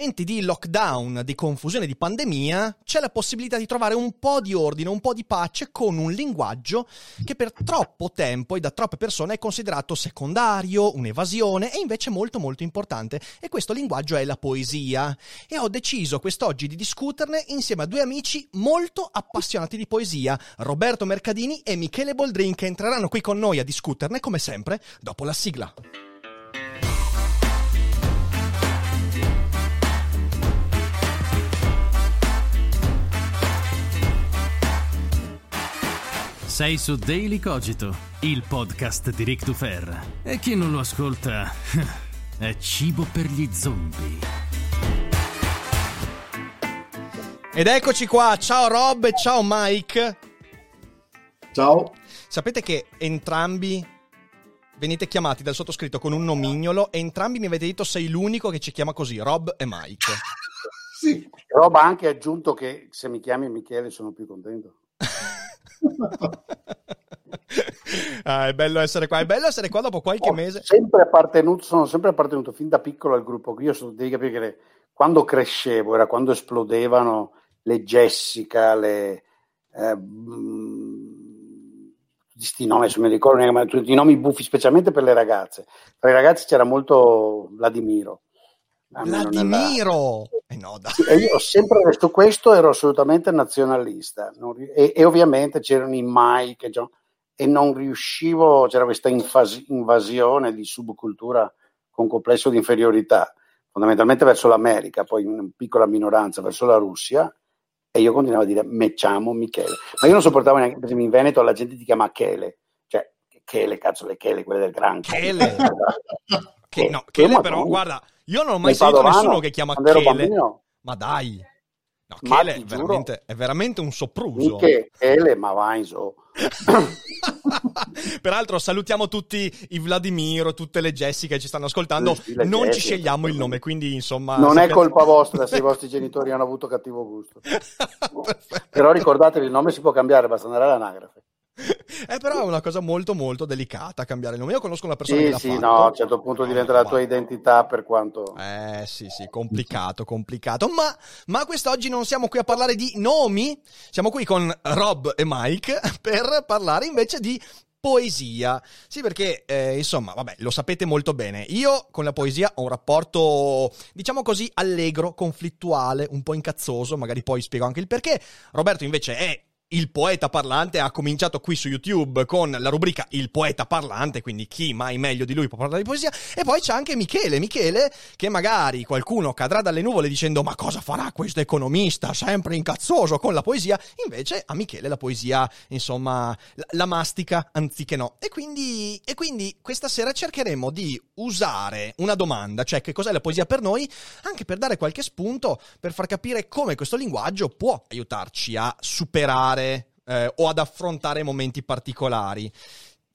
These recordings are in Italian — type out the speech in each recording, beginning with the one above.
momenti di lockdown, di confusione, di pandemia, c'è la possibilità di trovare un po' di ordine, un po' di pace con un linguaggio che per troppo tempo e da troppe persone è considerato secondario, un'evasione e invece molto molto importante. E questo linguaggio è la poesia. E ho deciso quest'oggi di discuterne insieme a due amici molto appassionati di poesia, Roberto Mercadini e Michele Boldrin, che entreranno qui con noi a discuterne come sempre dopo la sigla. Sei su Daily Cogito, il podcast di Rick Dufer. E chi non lo ascolta è cibo per gli zombie. Ed eccoci qua, ciao Rob e ciao Mike. Ciao. Sapete che entrambi venite chiamati dal sottoscritto con un nomignolo e entrambi mi avete detto sei l'unico che ci chiama così, Rob e Mike. sì. Rob ha anche aggiunto che se mi chiami Michele sono più contento. ah, è bello essere qua, è bello essere qua dopo qualche Ho mese. Sempre appartenuto, sono sempre appartenuto fin da piccolo al gruppo. Io sono, devi capire che quando crescevo, era quando esplodevano le Jessica, le eh, questi nomi, se mi ricordo neanche, ma tutti i nomi buffi, specialmente per le ragazze. Tra i ragazzi c'era molto Vladimiro. Vladimiro! Eh no. E io ho sempre detto questo, ero assolutamente nazionalista. Non, e, e, ovviamente c'erano i Mike e non riuscivo, c'era questa invasi, invasione di subcultura con complesso di inferiorità, fondamentalmente verso l'America, poi una piccola minoranza verso la Russia, e io continuavo a dire Mecciamo Michele. Ma io non sopportavo neanche, per esempio in Veneto la gente ti chiama Chele, cioè Chele, cazzo le Chele, quelle del gran Chele. che, no, Chele però, guarda, io non ho mai sentito nessuno che chiama Chele. bambino. Ma dai. No, Chele è veramente, è veramente un sopruso. Miche, Chele, ma vai so. Peraltro salutiamo tutti i Vladimiro, tutte le Jessica che ci stanno ascoltando. Le non ci Jessica, scegliamo il nome, quindi insomma... Non è sappiate- colpa vostra se i vostri genitori hanno avuto cattivo gusto. Però ricordatevi, il nome si può cambiare, basta andare all'anagrafe. Eh, però è una cosa molto molto delicata cambiare il nome. Io conosco una persona che Sì, l'ha sì, fatto. no, a un certo punto diventa la tua identità per quanto... Eh sì, sì, complicato, complicato. Ma, ma quest'oggi non siamo qui a parlare di nomi, siamo qui con Rob e Mike per parlare invece di poesia. Sì, perché eh, insomma, vabbè, lo sapete molto bene. Io con la poesia ho un rapporto, diciamo così, allegro, conflittuale, un po' incazzoso, magari poi spiego anche il perché. Roberto invece è il poeta parlante ha cominciato qui su YouTube con la rubrica Il poeta parlante, quindi chi mai meglio di lui può parlare di poesia. E poi c'è anche Michele, Michele che magari qualcuno cadrà dalle nuvole dicendo ma cosa farà questo economista sempre incazzoso con la poesia? Invece a Michele la poesia, insomma, la, mastica anziché no. E quindi, e quindi questa sera cercheremo di usare una domanda, cioè che cos'è la poesia per noi, anche per dare qualche spunto per far capire come questo linguaggio può aiutarci a superare eh, o ad affrontare momenti particolari.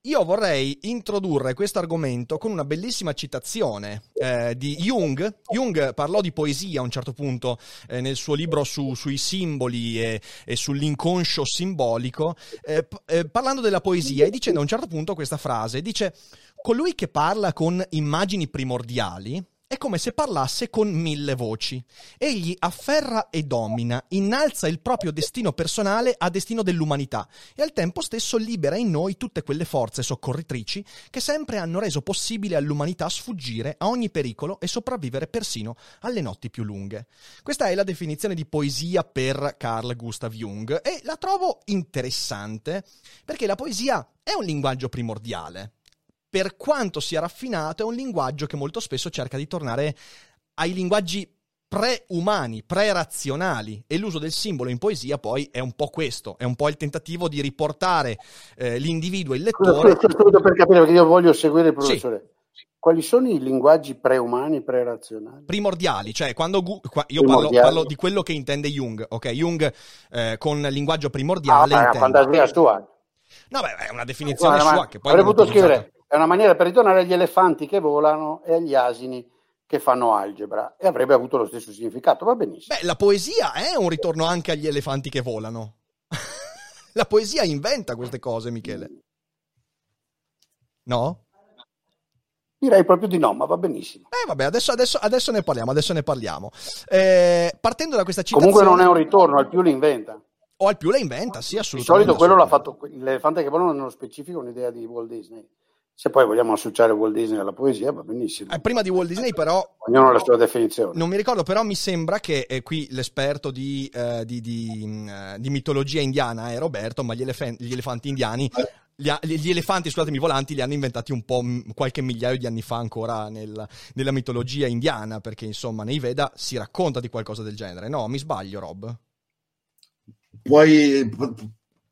Io vorrei introdurre questo argomento con una bellissima citazione eh, di Jung. Jung parlò di poesia a un certo punto eh, nel suo libro su- sui simboli e, e sull'inconscio simbolico, eh, p- eh, parlando della poesia e dicendo a un certo punto questa frase, dice colui che parla con immagini primordiali è come se parlasse con mille voci. Egli afferra e domina, innalza il proprio destino personale a destino dell'umanità e al tempo stesso libera in noi tutte quelle forze soccorritrici che sempre hanno reso possibile all'umanità sfuggire a ogni pericolo e sopravvivere persino alle notti più lunghe. Questa è la definizione di poesia per Carl Gustav Jung e la trovo interessante perché la poesia è un linguaggio primordiale per quanto sia raffinato, è un linguaggio che molto spesso cerca di tornare ai linguaggi pre-umani, pre-razionali e l'uso del simbolo in poesia poi è un po' questo, è un po' il tentativo di riportare eh, l'individuo, il lettore... Scusa, per capire, perché io voglio seguire il professore. Sì. Quali sono i linguaggi pre-umani, pre-razionali? Primordiali, cioè quando qua, io parlo, parlo, di quello che intende Jung, ok? Jung eh, con linguaggio primordiale... Ah, è una fantasia sua. No, beh, è una definizione Guarda, sua che poi... Avrei potuto scrivere è una maniera per ritornare agli elefanti che volano e agli asini che fanno algebra e avrebbe avuto lo stesso significato, va benissimo. Beh, la poesia è un ritorno anche agli elefanti che volano. la poesia inventa queste cose, Michele. No? Direi proprio di no, ma va benissimo. Eh vabbè, adesso, adesso, adesso ne parliamo, adesso ne parliamo. Eh, partendo da questa citazione... Comunque non è un ritorno, al più lo inventa. O al più la inventa, sì, assolutamente. Di solito quello l'ha fatto, l'elefante che volano nello specifico un'idea di Walt Disney. Se poi vogliamo associare Walt Disney alla poesia, va benissimo. Eh, prima di Walt Disney, però. Ognuno ha la sua definizione. Non mi ricordo, però mi sembra che eh, qui l'esperto di, eh, di, di, mm, eh, di, mitologia indiana è Roberto, ma gli, elef- gli elefanti indiani. Gli, gli, elefanti, scusatemi, volanti li hanno inventati un po' qualche migliaio di anni fa ancora nel, nella mitologia indiana, perché insomma nei Veda si racconta di qualcosa del genere. No, mi sbaglio, Rob? Puoi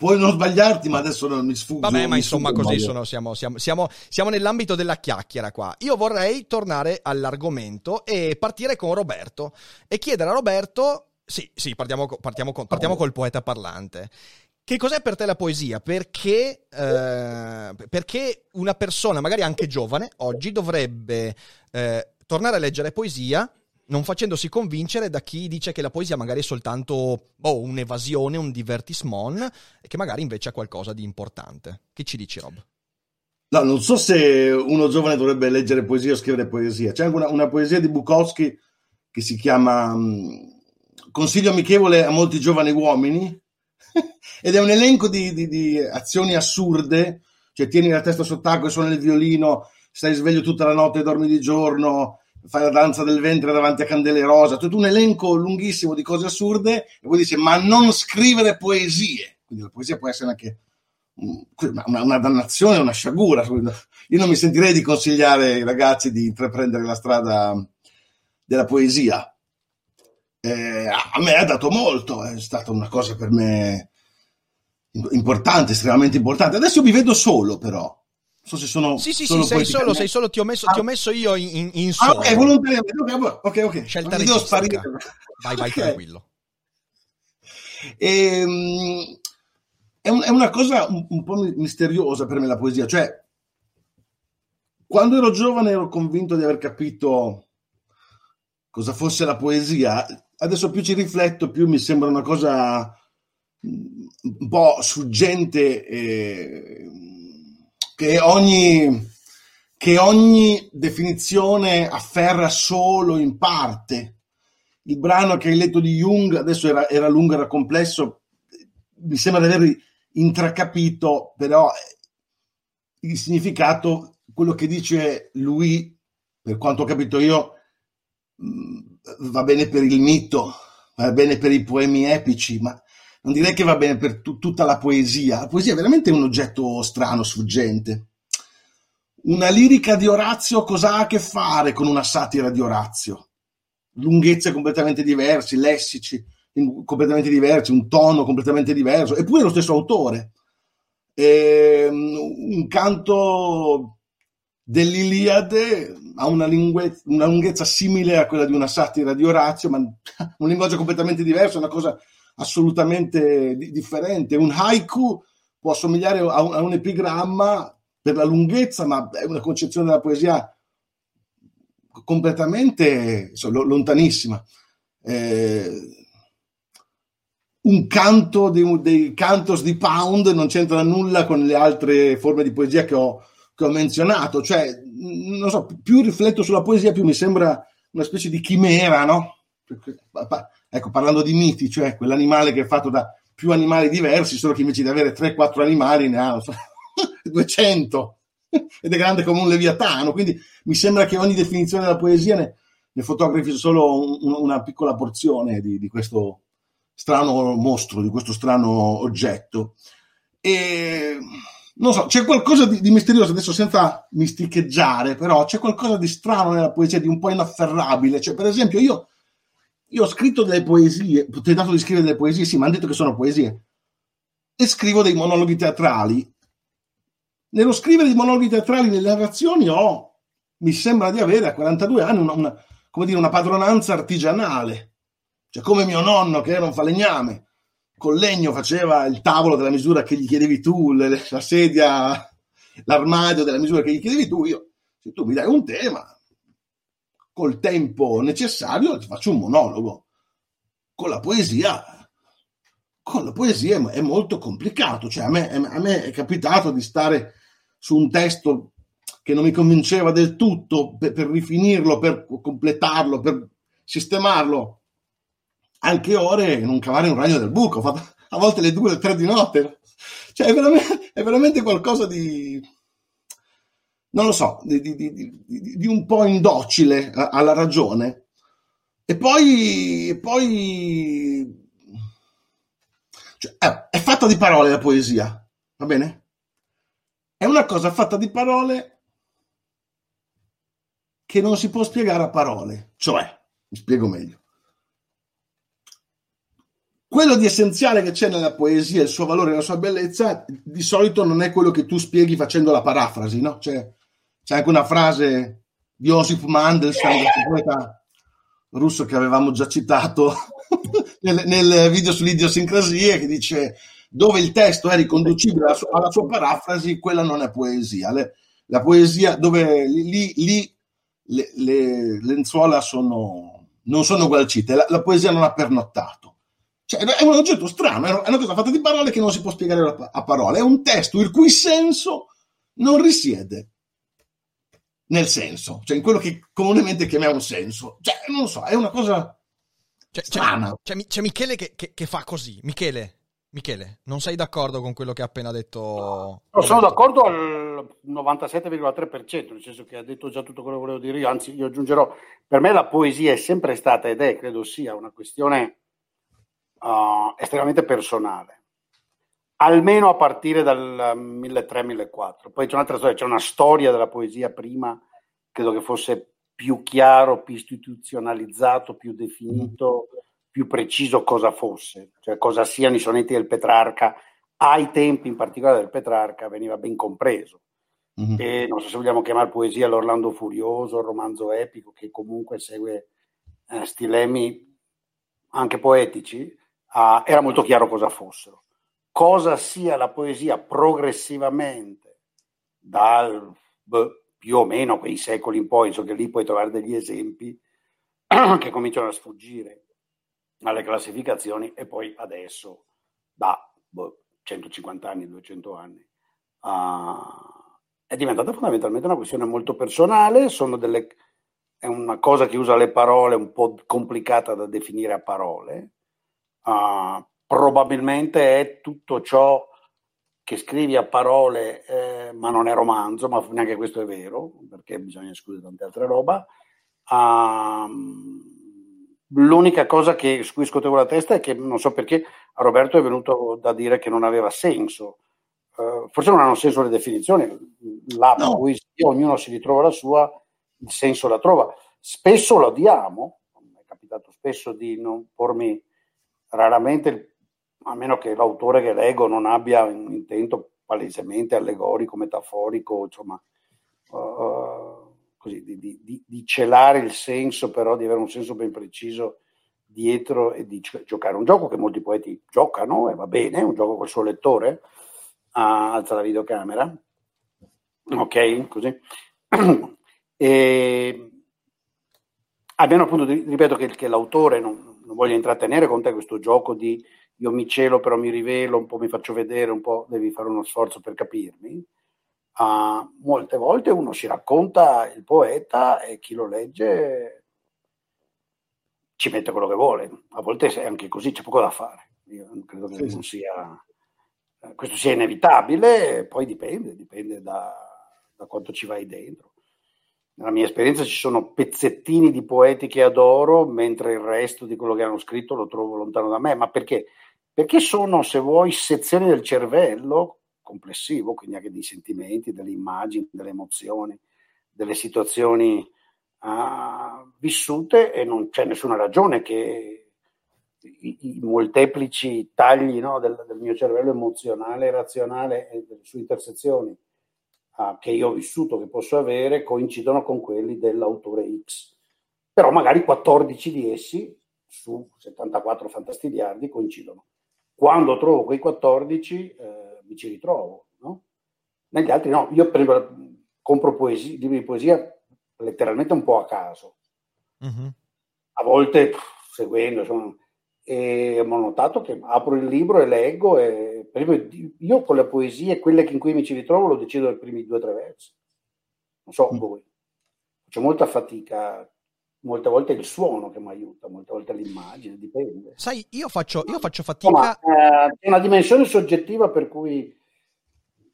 puoi non sbagliarti, ma adesso non mi sfuggo. Vabbè, ma insomma, così sono, siamo, siamo, siamo, siamo, nell'ambito della chiacchiera qua. Io vorrei tornare all'argomento e partire con Roberto e chiedere a Roberto. Sì, sì, partiamo, partiamo, con, partiamo col poeta parlante. Che cos'è per te la poesia? Perché, eh, perché una persona, magari anche giovane, oggi dovrebbe eh, tornare a leggere poesia non facendosi convincere da chi dice che la poesia magari è soltanto oh, un'evasione, un divertissement, e che magari invece ha qualcosa di importante. Che ci dici, Rob? No, non so se uno giovane dovrebbe leggere poesia o scrivere poesia. C'è anche una, una poesia di Bukowski che si chiama um, Consiglio amichevole a molti giovani uomini ed è un elenco di, di, di, azioni assurde, cioè tieni la testa sott'acqua e suoni il violino, stai sveglio tutta la notte e dormi di giorno, fai la danza del ventre davanti a candele rosa, tutto un elenco lunghissimo di cose assurde, e poi dice, ma non scrivere poesie. Quindi la poesia può essere anche una, una dannazione, una sciagura. Io non mi sentirei di consigliare ai ragazzi di intraprendere la strada della poesia. Eh, a me ha dato molto, è stata una cosa per me importante, estremamente importante. Adesso mi vedo solo, però so se sono sì sì sì sei solo sei solo ti ho messo, ah. ti ho messo io in, in solo ah, ok volontariamente ok ok scelta devo sparire. Vai vai okay. tranquillo. E, um, è, un, è, una cosa un, un, po' misteriosa per me la poesia cioè quando ero giovane ero convinto di aver capito cosa fosse la poesia. Adesso più ci rifletto più mi sembra una cosa un po' sfuggente e che ogni, che ogni definizione afferra solo in parte. Il brano che hai letto di Jung, adesso era, era lungo, era complesso, mi sembra di aver intracapito, però il significato, quello che dice lui, per quanto ho capito io, mm, va bene per il mito, va bene per i poemi epici, ma non direi che va bene per t- tutta la poesia. La poesia è veramente un oggetto strano, sfuggente. Una lirica di Orazio cosa ha a che fare con una satira di Orazio? Lunghezze completamente diverse, lessici completamente diversi, un tono completamente diverso, eppure lo stesso autore. E, ehm, un canto dell'Iliade ha una, lingue- una lunghezza simile a quella di una satira di Orazio, ma un linguaggio completamente diverso, una cosa assolutamente di- differente. Un haiku può assomigliare a un, a un, epigramma per la lunghezza, ma è una concezione della poesia completamente so, lontanissima. Eh, un canto dei, dei, cantos di Pound non c'entra nulla con le altre forme di poesia che ho, che ho menzionato. Cioè, non so, più rifletto sulla poesia, più mi sembra una specie di chimera, no? Ecco, parlando di miti, cioè quell'animale che è fatto da più animali diversi, solo che invece di avere 3-4 animali ne ha 200 ed è grande come un leviatano. Quindi mi sembra che ogni definizione della poesia ne, ne fotografi solo un, una piccola porzione di, di, questo strano mostro, di questo strano oggetto. E non so, c'è qualcosa di, di, misterioso, adesso senza misticheggiare, però c'è qualcosa di strano nella poesia, di un po' inafferrabile. Cioè, per esempio, io, io ho scritto delle poesie, ho tentato di scrivere delle poesie, sì, mi hanno detto che sono poesie, e scrivo dei monologhi teatrali. Nello scrivere i monologhi teatrali, nelle narrazioni, ho, mi sembra di avere a 42 anni una, una, dire, una padronanza artigianale. Cioè, come mio nonno, che era un falegname, col legno faceva il tavolo della misura che gli chiedevi tu, le, la sedia, l'armadio della misura che gli chiedevi tu, io, se tu mi dai un tema, col tempo necessario faccio un monologo. Con la poesia, con la poesia è molto complicato, cioè a me, a me è capitato di stare su un testo che non mi convinceva del tutto per, per rifinirlo, per completarlo, per sistemarlo anche ore e non cavare un ragno del buco, a volte le due, le tre di notte. Cioè, è veramente, è veramente qualcosa di, non lo so, di, di, di, di un po' indocile alla ragione. E poi, e poi cioè, è, è fatta di parole la poesia, va bene? È una cosa fatta di parole che non si può spiegare a parole. Cioè, mi spiego meglio quello di essenziale che c'è nella poesia, il suo valore la sua bellezza, di solito non è quello che tu spieghi facendo la parafrasi, no? C'è, c'è anche una frase di Josip Mandelstam, questo poeta russo che avevamo già citato nel, nel, video sull'idiosincrasia, che dice dove il testo è riconducibile alla sua, alla sua parafrasi, quella non è poesia. Le, la poesia, dove lì, lì le, le, lenzuola sono, non sono gualcite, la, la poesia non ha pernottato cioè, è un oggetto strano, è una cosa fatta di parole che non si può spiegare a parole. È un testo il cui senso non risiede nel senso, cioè in quello che comunemente chiamiamo senso. Cioè, non lo so, è una cosa cioè, strana. C'è, c'è, c'è Michele che, che, che, fa così. Michele, Michele, non sei d'accordo con quello che ha appena detto? No, sono d'accordo al 97,3%, nel senso che ha detto già tutto quello che volevo dire io, anzi io aggiungerò, per me la poesia è sempre stata ed è, credo sia, una questione uh, estremamente personale, almeno a partire dal 1300-1400. Poi c'è un'altra storia, c'è una storia della poesia prima, credo che fosse più chiaro, più istituzionalizzato, più definito, più preciso cosa fosse, cioè cosa siano i sonetti del Petrarca. Ai tempi, in particolare del Petrarca, veniva ben compreso. Mm-hmm. E non so se vogliamo chiamare poesia l'Orlando Furioso, il romanzo epico, che comunque segue eh, stilemi anche poetici, uh, era molto chiaro cosa fossero. Cosa sia la poesia progressivamente dal più o meno quei secoli in poi, so che lì puoi trovare degli esempi che cominciano a sfuggire alle classificazioni e poi adesso da beh, 150 anni, 200 anni. Uh, è diventata fondamentalmente una questione molto personale, delle, è una cosa che usa le parole un po' complicata da definire a parole, uh, probabilmente è tutto ciò che scrivi a parole, eh, ma non è romanzo, ma neanche questo è vero, perché bisogna escludere tante altre roba. Uh, l'unica cosa che, su cui scuotevo la testa è che non so perché a Roberto è venuto da dire che non aveva senso. Uh, forse non hanno senso le definizioni, là no. poesia, ognuno si ritrova la sua, il senso la trova. Spesso lo diamo, mi è capitato spesso di non pormi raramente, a meno che l'autore che leggo non abbia un intento palesemente allegorico, metaforico, insomma, uh, così, di, di, di, celare il senso, però di avere un senso ben preciso dietro e di giocare un gioco che molti poeti giocano e va bene, un gioco col suo lettore, uh, alza la videocamera, ok, così. e abbiamo appunto, ripeto che, che l'autore non, non voglio intrattenere con te questo gioco di io mi celo però mi rivelo, un po' mi faccio vedere, un po' devi fare uno sforzo per capirmi. Uh, molte volte uno si racconta il poeta e chi lo legge ci mette quello che vuole. A volte è anche così, c'è poco da fare. Io credo che Sì, non sia, eh, questo sia inevitabile, poi dipende, dipende da, da quanto ci vai dentro. Nella mia esperienza ci sono pezzettini di poeti che adoro, mentre il resto di quello che hanno scritto lo trovo lontano da me. Ma perché? Perché sono, se vuoi, sezioni del cervello complessivo, quindi anche dei sentimenti, delle immagini, delle emozioni, delle situazioni ah, vissute e non c'è nessuna ragione che i, i molteplici tagli no, del, del, mio cervello emozionale razionale e delle sue intersezioni ah, che io ho vissuto, che posso avere, coincidono con quelli dell'autore X. Però magari 14 di essi su 74 fantastiliardi coincidono. Quando trovo quei 14 eh, mi ci ritrovo, no? Negli altri no. Io esempio, compro poesie, libri di poesia letteralmente un po' a caso. Mm-hmm. A volte pff, seguendo, insomma, e ho notato che apro il libro e leggo e esempio io con le poesie, quelle in cui mi ci ritrovo, lo decido nei primi due o tre versi. Non so voi. Faccio molta fatica molte volte è il suono che mi aiuta, molte volte l'immagine, dipende. Sai, io faccio, io faccio fatica. Ma, eh, è una dimensione soggettiva per cui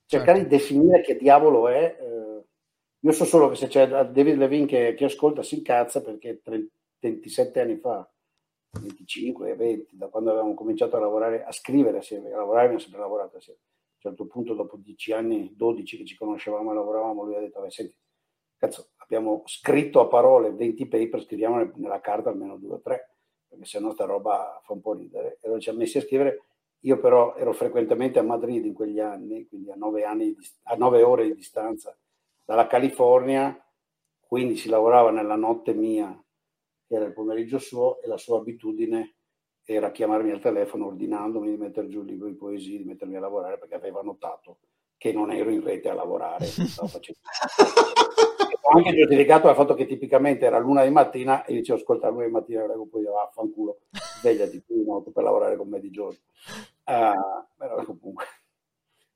cercare certo. di definire che diavolo è. Eh, io so solo che se c'è David Levine che, che ascolta si incazza perché 30, 27 anni fa, 25, 20, da quando avevamo cominciato a lavorare, a scrivere assieme, a lavorare abbiamo sempre lavorato assieme. A un certo punto, dopo 10 anni, 12 che ci conoscevamo e lavoravamo, lui ha detto, senti, cazzo, abbiamo scritto a parole 20 paper, scriviamo nella carta almeno due o tre, perché se no sta roba fa un po' ridere. E allora ci ha messi a scrivere. Io però ero frequentemente a Madrid in quegli anni, quindi a nove, anni a nove ore di distanza dalla California, quindi si lavorava nella notte mia, che era il pomeriggio suo, e la sua abitudine era chiamarmi al telefono ordinandomi di mettere giù il libro di poesie, di mettermi a lavorare, perché aveva notato che non ero in rete a lavorare. Stavo facendo anche giustificato dal fatto che tipicamente era l'una di mattina e dicevo ascolta l'una di mattina e poi vaffanculo svegliati tu no, per lavorare con me di giorno. Uh, però comunque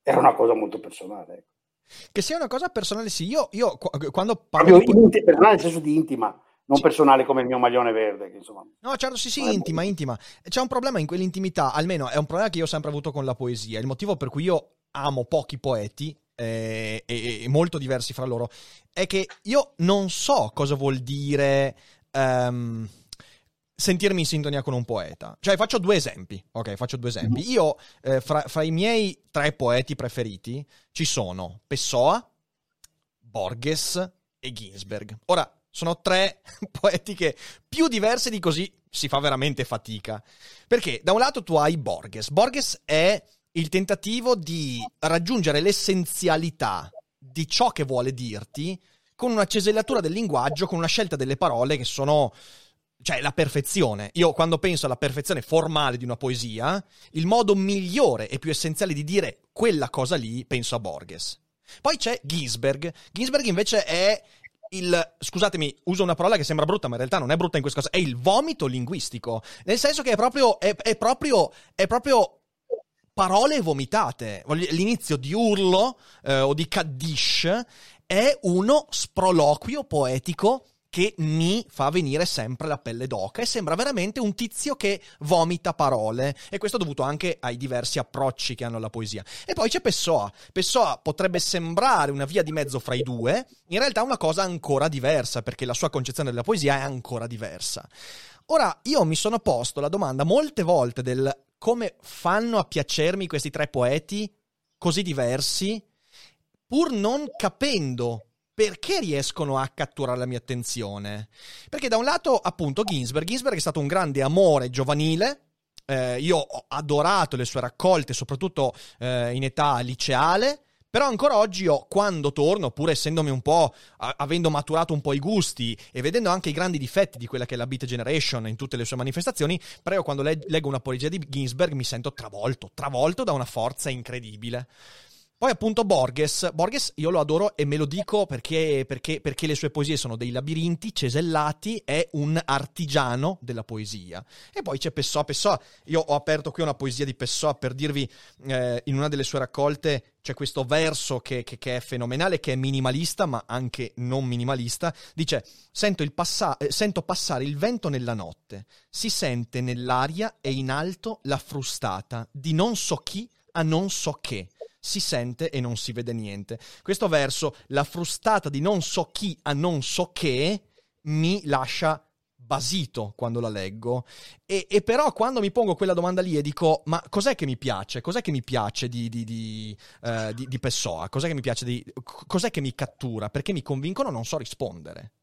era una cosa molto personale ecco. che sia una cosa personale sì. Io, io quando parlo di... inti- personale nel senso di intima non sì. personale come il mio maglione verde che, insomma no certo sì sì intima intima. C'è un problema in quell'intimità almeno è un problema che io ho sempre avuto con la poesia. Il motivo per cui io amo pochi poeti eh, e, e, molto diversi fra loro, è che io non so cosa vuol dire um, sentirmi in sintonia con un poeta. Cioè, faccio due esempi. Ok, faccio due esempi. Io, eh, fra, fra, i miei tre poeti preferiti, ci sono Pessoa, Borges e Ginsberg. Ora, sono tre poeti che più diversi di così si fa veramente fatica. Perché da un lato tu hai Borges. Borges è il tentativo di raggiungere l'essenzialità di ciò che vuole dirti con una cesellatura del linguaggio, con una scelta delle parole che sono cioè la perfezione. Io quando penso alla perfezione formale di una poesia, il modo migliore e più essenziale di dire quella cosa lì, penso a Borges. Poi c'è Ginsberg. Ginsberg invece è il, scusatemi, uso una parola che sembra brutta, ma in realtà non è brutta in questo caso, è il vomito linguistico. Nel senso che è proprio, è, è proprio, è proprio parole vomitate. L'inizio di Urlo eh, o di Kaddish è uno sproloquio poetico che mi fa venire sempre la pelle d'oca e sembra veramente un tizio che vomita parole e questo dovuto anche ai diversi approcci che hanno alla poesia. E poi c'è Pessoa. Pessoa potrebbe sembrare una via di mezzo fra i due, in realtà è una cosa ancora diversa perché la sua concezione della poesia è ancora diversa. Ora, io mi sono posto la domanda molte volte del come fanno a piacermi questi tre poeti così diversi, pur non capendo perché riescono a catturare la mia attenzione. Perché da un lato, appunto, Ginsberg, Ginsberg è stato un grande amore giovanile. Eh, io ho adorato le sue raccolte, soprattutto eh, in età liceale. Però ancora oggi io, quando torno, pur essendomi un po', a- avendo maturato un po' i gusti e vedendo anche i grandi difetti di quella che è la Beat Generation in tutte le sue manifestazioni, però io quando le- leggo una poesia di Ginsberg mi sento travolto, travolto da una forza incredibile. Poi appunto Borges, Borges io lo adoro e me lo dico perché, perché, perché, le sue poesie sono dei labirinti cesellati, è un artigiano della poesia. E poi c'è Pessoa, Pessoa, io ho aperto qui una poesia di Pessoa per dirvi, eh, in una delle sue raccolte c'è questo verso che, che, che, è fenomenale, che è minimalista ma anche non minimalista, dice sento, passa- eh, sento passare il vento nella notte, si sente nell'aria e in alto la frustata di non so chi a non so che si sente e non si vede niente. Questo verso, la frustata di non so chi a non so che, mi lascia basito quando la leggo. E, e, però quando mi pongo quella domanda lì e dico: Ma cos'è che mi piace? Cos'è che mi piace di, di, di, uh, di Pessoa? Cos'è che mi piace di. Cos'è che mi cattura? Perché mi convincono, non so rispondere.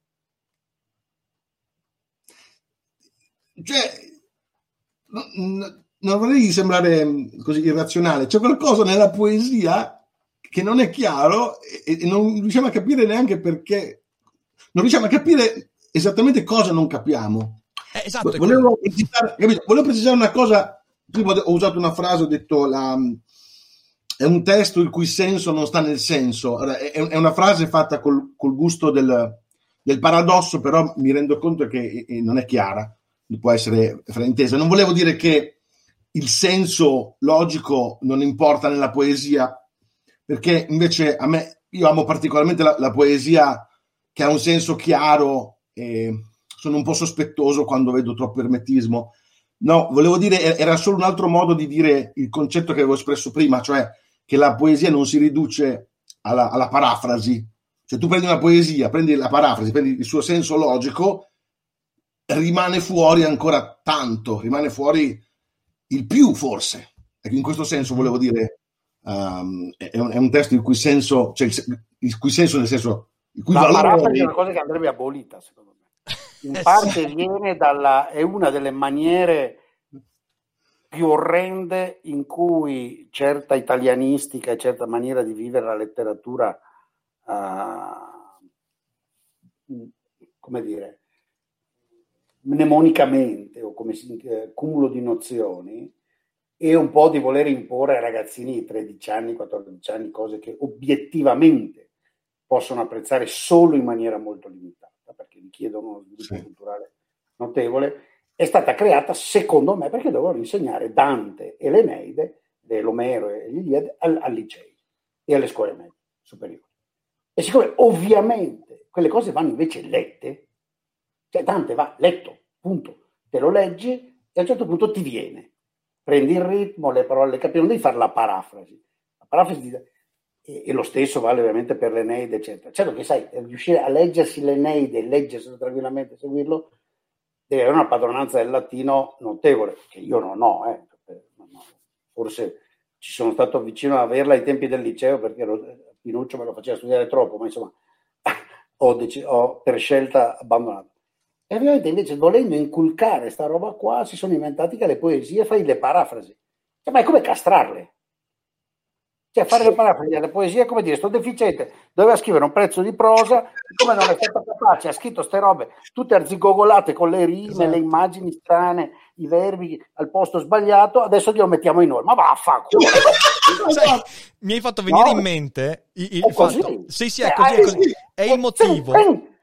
Cioè. Non vorrei sembrare mm, così irrazionale, c'è qualcosa nella poesia che non è chiaro e, e non riusciamo a capire neanche perché, non riusciamo a capire esattamente cosa non capiamo. Eh, esatto, volevo, precisare, volevo, precisare, una cosa, prima ho usato una frase, ho detto la, è un testo il cui senso non sta nel senso, è, è una frase fatta col, col gusto del, del, paradosso, però mi rendo conto che non è chiara, può essere fraintesa. Non volevo dire che il senso logico non importa nella poesia, perché invece a me, io amo particolarmente la, la poesia che ha un senso chiaro e sono un po' sospettoso quando vedo troppo ermetismo. No, volevo dire, era solo un altro modo di dire il concetto che avevo espresso prima, cioè che la poesia non si riduce alla, alla parafrasi. Cioè tu prendi una poesia, prendi la parafrasi, prendi il suo senso logico, rimane fuori ancora tanto, rimane fuori il più forse. Ecco, in questo senso volevo dire, um, è, un, è, un, testo il cui senso, cioè il, il cui senso nel senso... Il cui La valore... è una cosa che andrebbe abolita, secondo me. In eh, parte viene dalla... è una delle maniere più orrende in cui certa italianistica e certa maniera di vivere la letteratura, uh, come dire, mnemonicamente o come si, eh, cumulo di nozioni e un po' di voler imporre ai ragazzini di 13 anni, 14 anni cose che obiettivamente possono apprezzare solo in maniera molto limitata perché richiedono uno sviluppo sì. culturale notevole, è stata creata secondo me perché dovevano insegnare Dante e l'Eneide, l'Omero e l'Iliade al, al licei e alle scuole medie superiori. E siccome ovviamente quelle cose vanno invece lette, cioè Dante va letto, punto. Te lo leggi e a un certo punto ti viene. Prendi il ritmo, le parole, le capi, non devi fare la parafrasi. La parafrasi e, e, lo stesso vale ovviamente per l'Eneide, eccetera. Certo che sai, riuscire a leggersi l'Eneide, leggerselo tranquillamente, seguirlo, deve avere una padronanza del latino notevole, che io non ho, eh. forse ci sono stato vicino ad averla ai tempi del liceo perché Pinuccio me lo faceva studiare troppo, ma insomma ho, dec- ho per scelta abbandonato. E ovviamente invece volendo inculcare sta roba qua si sono inventati che le poesie fai le parafrasi. Cioè, ma è come castrarle. Cioè fare le parafrasi alle poesie è come dire sto deficiente, doveva scrivere un pezzo di prosa, come non è stato capace, ha scritto ste robe tutte arzigogolate con le rime, esatto. le immagini strane, i verbi al posto sbagliato, adesso glielo mettiamo in noi. Ma vaffanculo! Sai, mi hai fatto venire no, in mente il, il fatto, sì, sì, è così, è, così. è il motivo.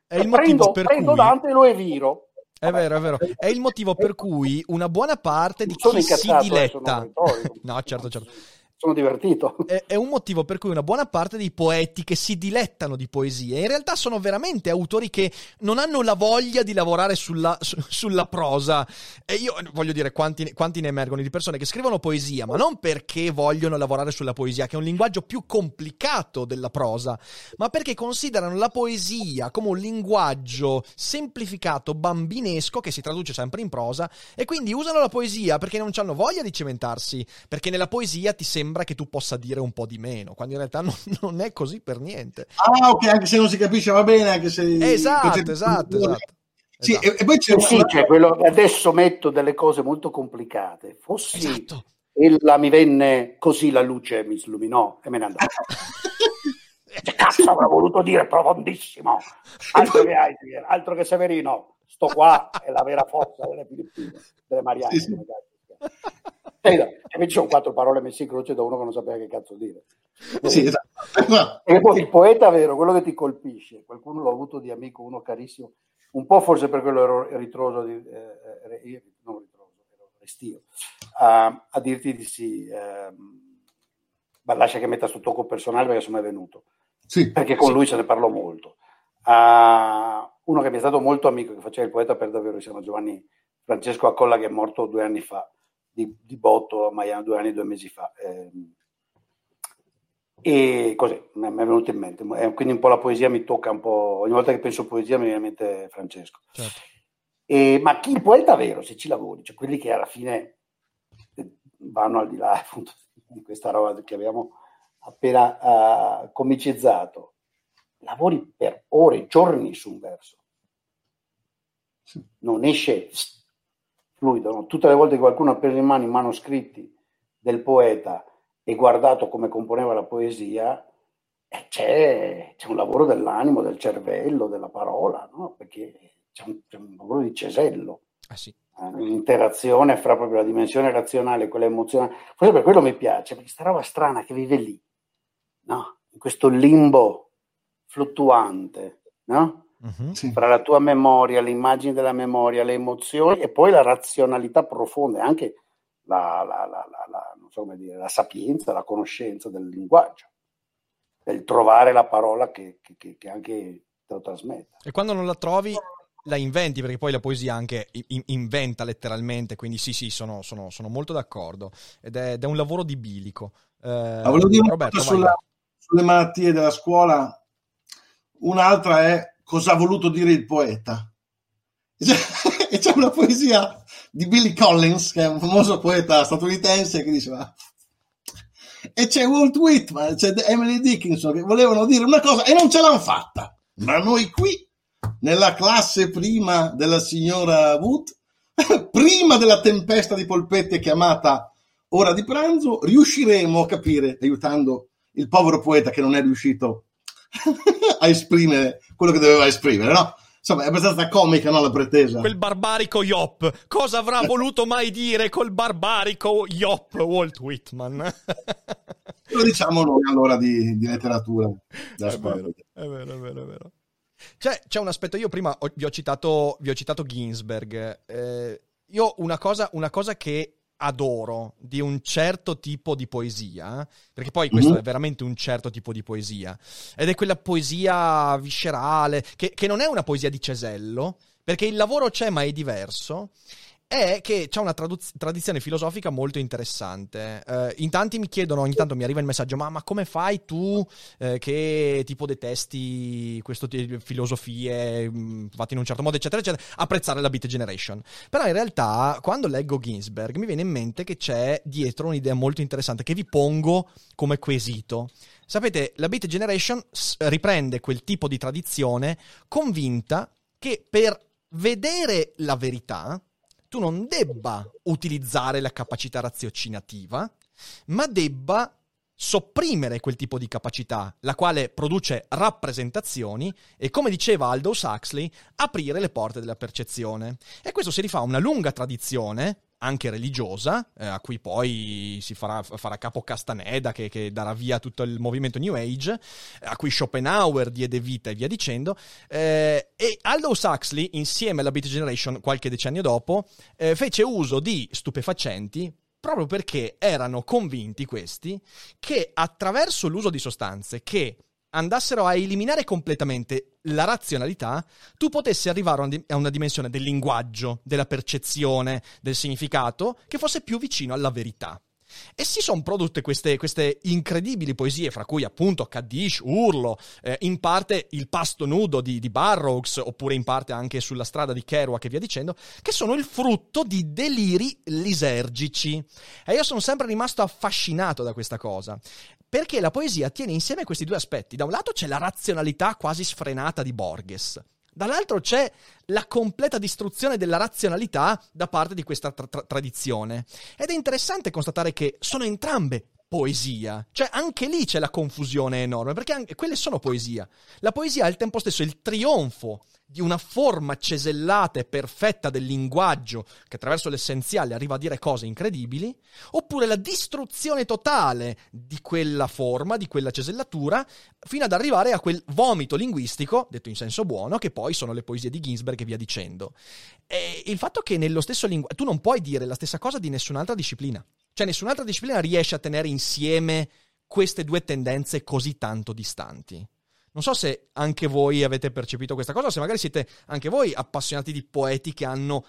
È il motivo prendo, per prendo cui... Dante e lo eviro. È vero, è vero. È il motivo per cui una buona parte di chi si diletta... no, certo, certo sono divertito. È, è, un motivo per cui una buona parte dei poeti che si dilettano di poesie in realtà sono veramente autori che non hanno la voglia di lavorare sulla, su, sulla prosa. E io voglio dire quanti, quanti, ne emergono di persone che scrivono poesia, ma non perché vogliono lavorare sulla poesia, che è un linguaggio più complicato della prosa, ma perché considerano la poesia come un linguaggio semplificato, bambinesco, che si traduce sempre in prosa, e quindi usano la poesia perché non hanno voglia di cimentarsi, perché nella poesia ti sembra sembra che tu possa dire un po' di meno, quando in realtà non, non è così per niente. Ah, ok, anche se non si capisce va bene, anche se... Esatto, esatto, esatto. Sì, esatto. E, poi c'è, sì, c'è quello, adesso metto delle cose molto complicate. Fossi esatto. ella mi venne così la luce mi illuminò e me ne andò. che cazzo avrà voluto dire profondissimo? Altro che Heidegger, altro che Severino. Sto qua è la vera forza delle Filippine, delle Marianne. Sì, sì. E invece sono quattro parole messe in croce da uno che non sapeva che cazzo dire. Sì, esatto. E poi il poeta vero, quello che ti colpisce, qualcuno l'ho avuto di amico, uno carissimo, un po' forse per quello ero ritroso, di, eh, eh, non ritroso, ero restio, a, a dirti di sì, ehm, ma lascia che metta sul tocco personale perché sono venuto, Sì, perché con sì. lui se ne parlo molto. A uno che mi è stato molto amico, che faceva il poeta per davvero, si chiama Giovanni Francesco Accolla, che è morto due anni fa, di, di botto a Miami, due anni e due mesi fa. ehm, e così mi è venuto in mente. Eh, Quindi un po' la poesia mi tocca un po'. Ogni volta che penso a poesia mi viene in mente Francesco. Certo. E- ma chi il poeta vero, se ci lavori, cioè quelli che alla fine eh, vanno al di là appunto di questa roba che abbiamo appena eh, comicizzato, lavori per ore, giorni su un verso. Sì. Non esce fluido. no? Tutte le volte che qualcuno ha preso in mano i manoscritti del poeta e guardato come componeva la poesia, eh, c'è, c'è un lavoro dell'animo, del cervello, della parola, no? perché c'è un, c'è un lavoro di cesello Ah sì. eh, un'interazione fra proprio la dimensione razionale e quella emozionale. Forse per quello mi piace, perché sta roba strana che vive lì, no? in questo limbo fluttuante, no? Sì. fra la tua memoria, le immagini della memoria, le emozioni e poi la razionalità profonda e anche la, la- la- la- la- non so come dire, la sapienza, la conoscenza del linguaggio, del trovare la parola che, che- che- che anche te lo trasmette. E quando non la trovi, la inventi, perché poi la poesia anche in- inventa letteralmente, quindi sì, sì, sono, sono- sono molto d'accordo. Ed è, ed è un lavoro di bilico. Eh, Ma volevo dire Roberto, sulla- sulle malattie della scuola. Un'altra è cosa ha voluto dire il poeta. E c'è una poesia di Billy Collins, che è un famoso poeta statunitense, che diceva e c'è Walt Whitman, c'è Emily Dickinson che volevano dire una cosa e non ce l'hanno fatta. Ma noi qui, nella classe prima della signora Wood, prima della tempesta di polpette chiamata ora di pranzo, riusciremo a capire, aiutando il povero poeta che non è riuscito a esprimere quello che doveva esprimere, no? Insomma, è abbastanza comica, no, la pretesa. Quel barbarico Yop. Cosa avrà voluto mai dire col barbarico Yop Walt Whitman? Lo diciamo noi allora di, di letteratura. È vero, è vero, è vero, è vero. C'è, c'è un aspetto, io prima ho- vi ho citato, vi ho citato Ginsberg. Eh, io una cosa, una cosa che adoro di un certo tipo di poesia, perché poi questo Mhm. è veramente un certo tipo di poesia, ed è quella poesia viscerale, che, che non è una poesia di cesello, perché il lavoro c'è ma è diverso, è che c'è una traduz- tradizione filosofica molto interessante. Eh, in tanti mi chiedono, ogni tanto mi arriva il messaggio, ma, ma come fai tu eh, che tipo detesti questo tipo di filosofie fatte in un certo modo, eccetera, eccetera, apprezzare la Beat Generation? Però in realtà, quando leggo Ginsberg, mi viene in mente che c'è dietro un'idea molto interessante che vi pongo come quesito. Sapete, la Beat Generation s- riprende quel tipo di tradizione convinta che per vedere la verità tu non debba utilizzare la capacità raziocinativa, ma debba sopprimere quel tipo di capacità, la quale produce rappresentazioni e, come diceva Aldous Huxley, aprire le porte della percezione. E questo si rifà a una lunga tradizione, anche religiosa, eh, a cui poi si farà, farà capo Castaneda, che, che darà via tutto il movimento New Age, a cui Schopenhauer diede vita e via dicendo. Eh, e Aldous Huxley, insieme alla Beat Generation, qualche decennio dopo, eh, fece uso di stupefacenti proprio perché erano convinti questi che attraverso l'uso di sostanze che andassero a eliminare completamente la razionalità, tu potessi arrivare a una dimensione del linguaggio, della percezione, del significato, che fosse più vicino alla verità. E si sono prodotte queste, queste incredibili poesie, fra cui appunto Kaddish, Urlo, eh, in parte il pasto nudo di, di Burroughs, oppure in parte anche sulla strada di Kerouac e via dicendo, che sono il frutto di deliri lisergici. E io sono sempre rimasto affascinato da questa cosa. Perché la poesia tiene insieme questi due aspetti. Da un lato c'è la razionalità quasi sfrenata di Borges. Dall'altro c'è la completa distruzione della razionalità da parte di questa tra- tra- tradizione. Ed è interessante constatare che sono entrambe poesia. Cioè, anche lì c'è la confusione enorme, perché anche quelle sono poesia. La poesia è al tempo stesso il trionfo di una forma cesellata e perfetta del linguaggio che attraverso l'essenziale arriva a dire cose incredibili, oppure la distruzione totale di quella forma, di quella cesellatura, fino ad arrivare a quel vomito linguistico, detto in senso buono, che poi sono le poesie di Ginsberg e via dicendo. E il fatto che nello stesso linguaggio tu non puoi dire la stessa cosa di nessun'altra disciplina. Cioè nessun'altra disciplina riesce a tenere insieme queste due tendenze così tanto distanti. Non so se anche voi avete percepito questa cosa, o se magari siete anche voi appassionati di poeti che hanno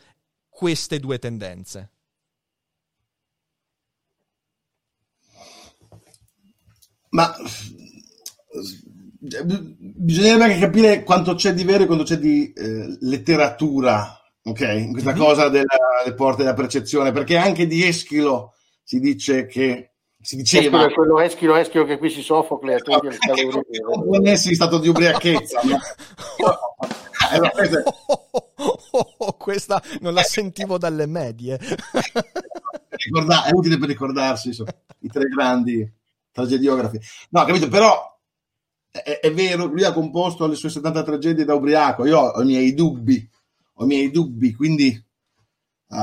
queste due tendenze. Ma bisognerebbe anche capire quanto c'è di vero e quanto c'è di eh, letteratura, ok? In questa mm-hmm. cosa delle porte della percezione, perché anche di Eschilo si dice che si diceva Eschilo quello Eschilo, Eschilo che qui si soffocle a tutti componessi in stato di ubriachezza no? eh, questa... questa non la sentivo dalle medie. È utile per ricordarsi insomma, i tre grandi tragediografi. No capito però è, è, vero lui ha composto le sue 70 tragedie da ubriaco. Io ho, ho i miei dubbi ho i miei dubbi quindi uh,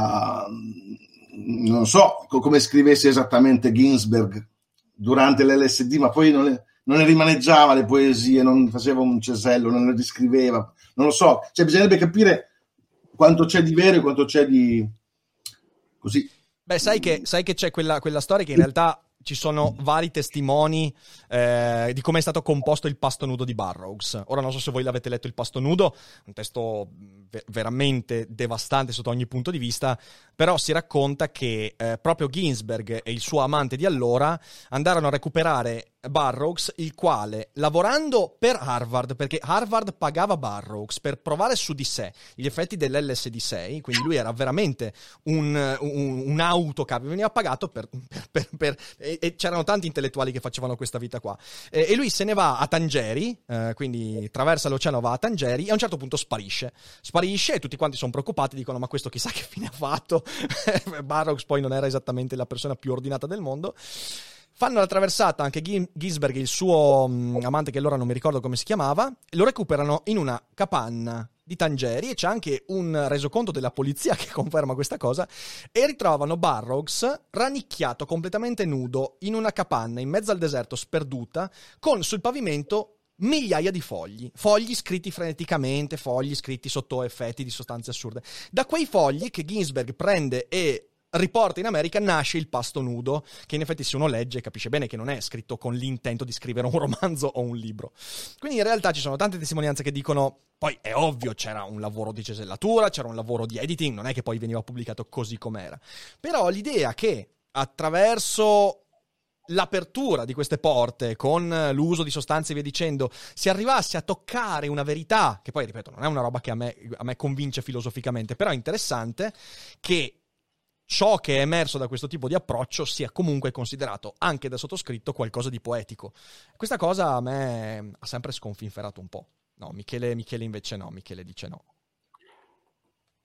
non so come scrivesse esattamente Ginsberg durante l'LSD, ma poi non le, non le rimaneggiava le poesie, non faceva un cesello, non le riscriveva, non lo so. Cioè, bisognerebbe capire quanto c'è di vero e quanto c'è di così. Beh, sai che, sai che c'è quella, quella storia che in realtà ci sono vari testimoni eh, di come è stato composto il pasto nudo di Burroughs. Ora non so se voi l'avete letto il pasto nudo, un testo ve- veramente devastante sotto ogni punto di vista, però si racconta che eh, proprio Ginsberg e il suo amante di allora andarono a recuperare Burroughs, il quale, lavorando per Harvard, perché Harvard pagava Burroughs per provare su di sé gli effetti dell'LSD6, quindi lui era veramente un, un, un autocap, veniva pagato per, per, per, e, e, c'erano tanti intellettuali che facevano questa vita qua. E, e lui se ne va a Tangeri, eh, quindi attraversa l'oceano, va a Tangeri e a un certo punto sparisce. Sparisce e tutti quanti sono preoccupati, dicono ma questo chissà che fine ha fatto. Burroughs poi non era esattamente la persona più ordinata del mondo. Fanno la traversata anche Gisberg e il suo um, amante, che allora non mi ricordo come si chiamava, e lo recuperano in una capanna di Tangeri e c'è anche un resoconto della polizia che conferma questa cosa e ritrovano Burroughs ranicchiato completamente nudo in una capanna in mezzo al deserto sperduta con sul pavimento migliaia di fogli, fogli scritti freneticamente, fogli scritti sotto effetti di sostanze assurde. Da quei fogli che Ginsberg prende e riporta in America nasce il pasto nudo, che in effetti se uno legge capisce bene che non è scritto con l'intento di scrivere un romanzo o un libro. Quindi in realtà ci sono tante testimonianze che dicono, poi è ovvio c'era un lavoro di cesellatura, c'era un lavoro di editing, non è che poi veniva pubblicato così com'era. Però l'idea che attraverso l'apertura di queste porte con l'uso di sostanze e via dicendo, si arrivasse a toccare una verità, che poi ripeto non è una roba che a me, a me convince filosoficamente, però è interessante, che ciò che è emerso da questo tipo di approccio sia comunque considerato anche da sottoscritto qualcosa di poetico. Questa cosa a me ha sempre sconfinferato un po'. No, Michele, Michele invece no, Michele dice no.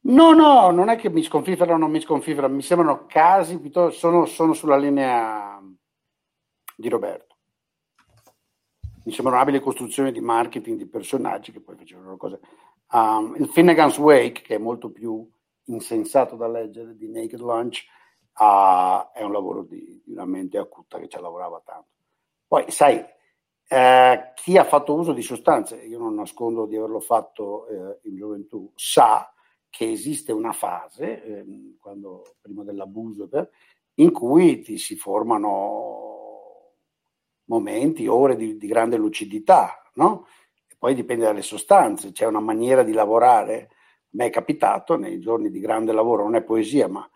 No, no, non è che mi sconfifferano o non mi sconfifferano, mi sembrano casi, sono, sono sulla linea di Roberto. Mi sembrano abili costruzioni di marketing di personaggi che poi facevano cose. Um, il Finnegan's Wake, che è molto più insensato da leggere di Naked Lunch uh, è un lavoro di, di, una mente acuta che ci lavorava tanto. Poi, sai, eh, chi ha fatto uso di sostanze, io non nascondo di averlo fatto eh, in gioventù, sa che esiste una fase, eh, quando, prima dell'abuso, in cui ti si formano momenti, ore di, di grande lucidità, no? E poi dipende dalle sostanze, c'è una maniera di lavorare mi è capitato nei giorni di grande lavoro, non è poesia, ma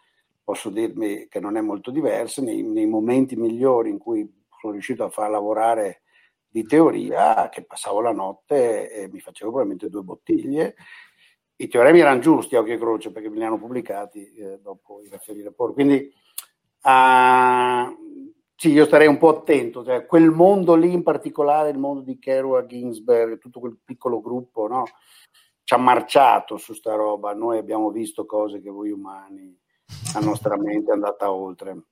posso dirmi che non è molto diverso, nei, nei momenti migliori in cui sono riuscito a far lavorare di teoria, che passavo la notte e mi facevo probabilmente due bottiglie. I teoremi erano giusti a occhio e croce perché me li hanno pubblicati eh, dopo i referi report. Quindi uh, sì, io starei un po' attento. Cioè, quel mondo lì in particolare, il mondo di Kerouac, Ginsberg, tutto quel piccolo gruppo, no? Ci ha marciato su sta roba, noi abbiamo visto cose che voi umani, la nostra mente è andata oltre.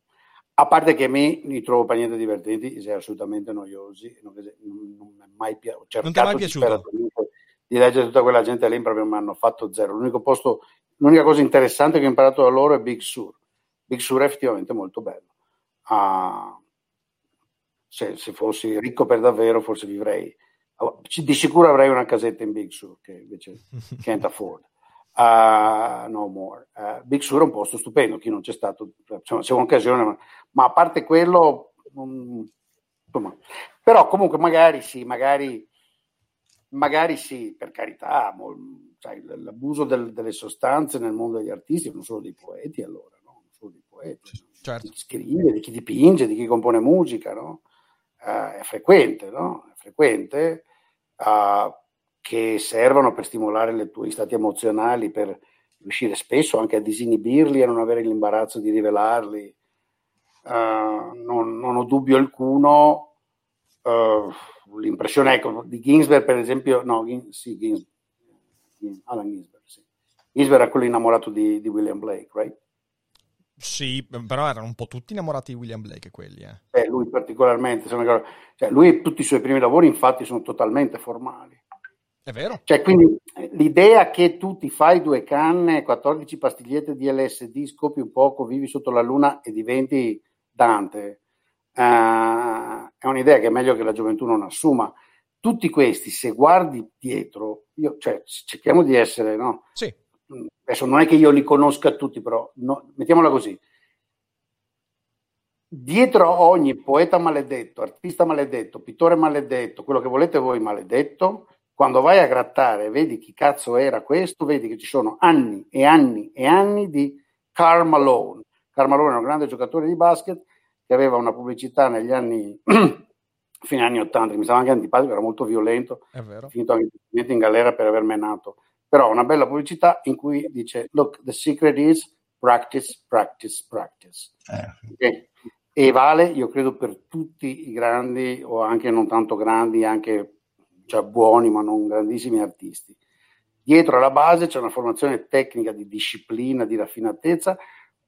A parte che a me li trovo per niente divertenti, sono assolutamente noiosi, non, non mi è mai piaciuto. Non ti è mai piaciuto? Di leggere tutta quella gente lì proprio mi hanno fatto zero. L'unico posto, l'unica cosa interessante che ho imparato da loro è Big Sur. Big Sur è effettivamente molto bello. Uh, se, se, fossi ricco per davvero, forse vivrei. Di sicuro avrei una casetta in Big Sur che invece can't afford. Uh, no more. Uh, Big Sur è un posto stupendo, chi non c'è stato, insomma, c'è un'occasione, ma, ma, a parte quello, um, però comunque magari sì, magari, magari sì, per carità, mo, sai, l'abuso del, delle sostanze nel mondo degli artisti, non solo dei poeti allora, no? non solo dei poeti, certo. di chi scrive, di chi dipinge, di chi compone musica, no? uh, è frequente, no? È frequente. Uh, che servono per stimolare i tuoi stati emozionali, per riuscire spesso anche a disinibirli e non avere l'imbarazzo di rivelarli. Uh, non, non, ho dubbio alcuno. Uh, l'impressione ecco, di Ginsberg, per esempio, no, sì, Ginsberg, Alan Ginsberg, sì. Ginsberg è quello innamorato di, di, William Blake, right? Sì, però erano un po' tutti innamorati di William Blake quelli. Eh. Eh, lui particolarmente, cioè, lui e tutti i suoi primi lavori infatti sono totalmente formali. È vero. Cioè, quindi l'idea che tu ti fai due canne, 14 pastigliette di LSD, scopi un poco, vivi sotto la luna e diventi Dante, uh, è un'idea che è meglio che la gioventù non assuma. Tutti questi, se guardi dietro, io, cioè, cerchiamo di essere, no? Sì. Adesso non è che io li conosca tutti, però no, mettiamola così. Dietro ogni poeta maledetto, artista maledetto, pittore maledetto, quello che volete voi maledetto, quando vai a grattare vedi chi cazzo era questo, vedi che ci sono anni e anni e anni di Carl Malone. Carl Malone è un grande giocatore di basket che aveva una pubblicità negli anni fine anni 80, mi stava anche antipatico, era molto violento, è vero. finito anche in galera per aver menato. Però una bella pubblicità in cui dice look, the secret is practice, practice, practice. Eh. Okay? E vale, io credo, per tutti i grandi o anche non tanto grandi, anche cioè buoni ma non grandissimi artisti. Dietro alla base c'è una formazione tecnica di disciplina, di raffinatezza,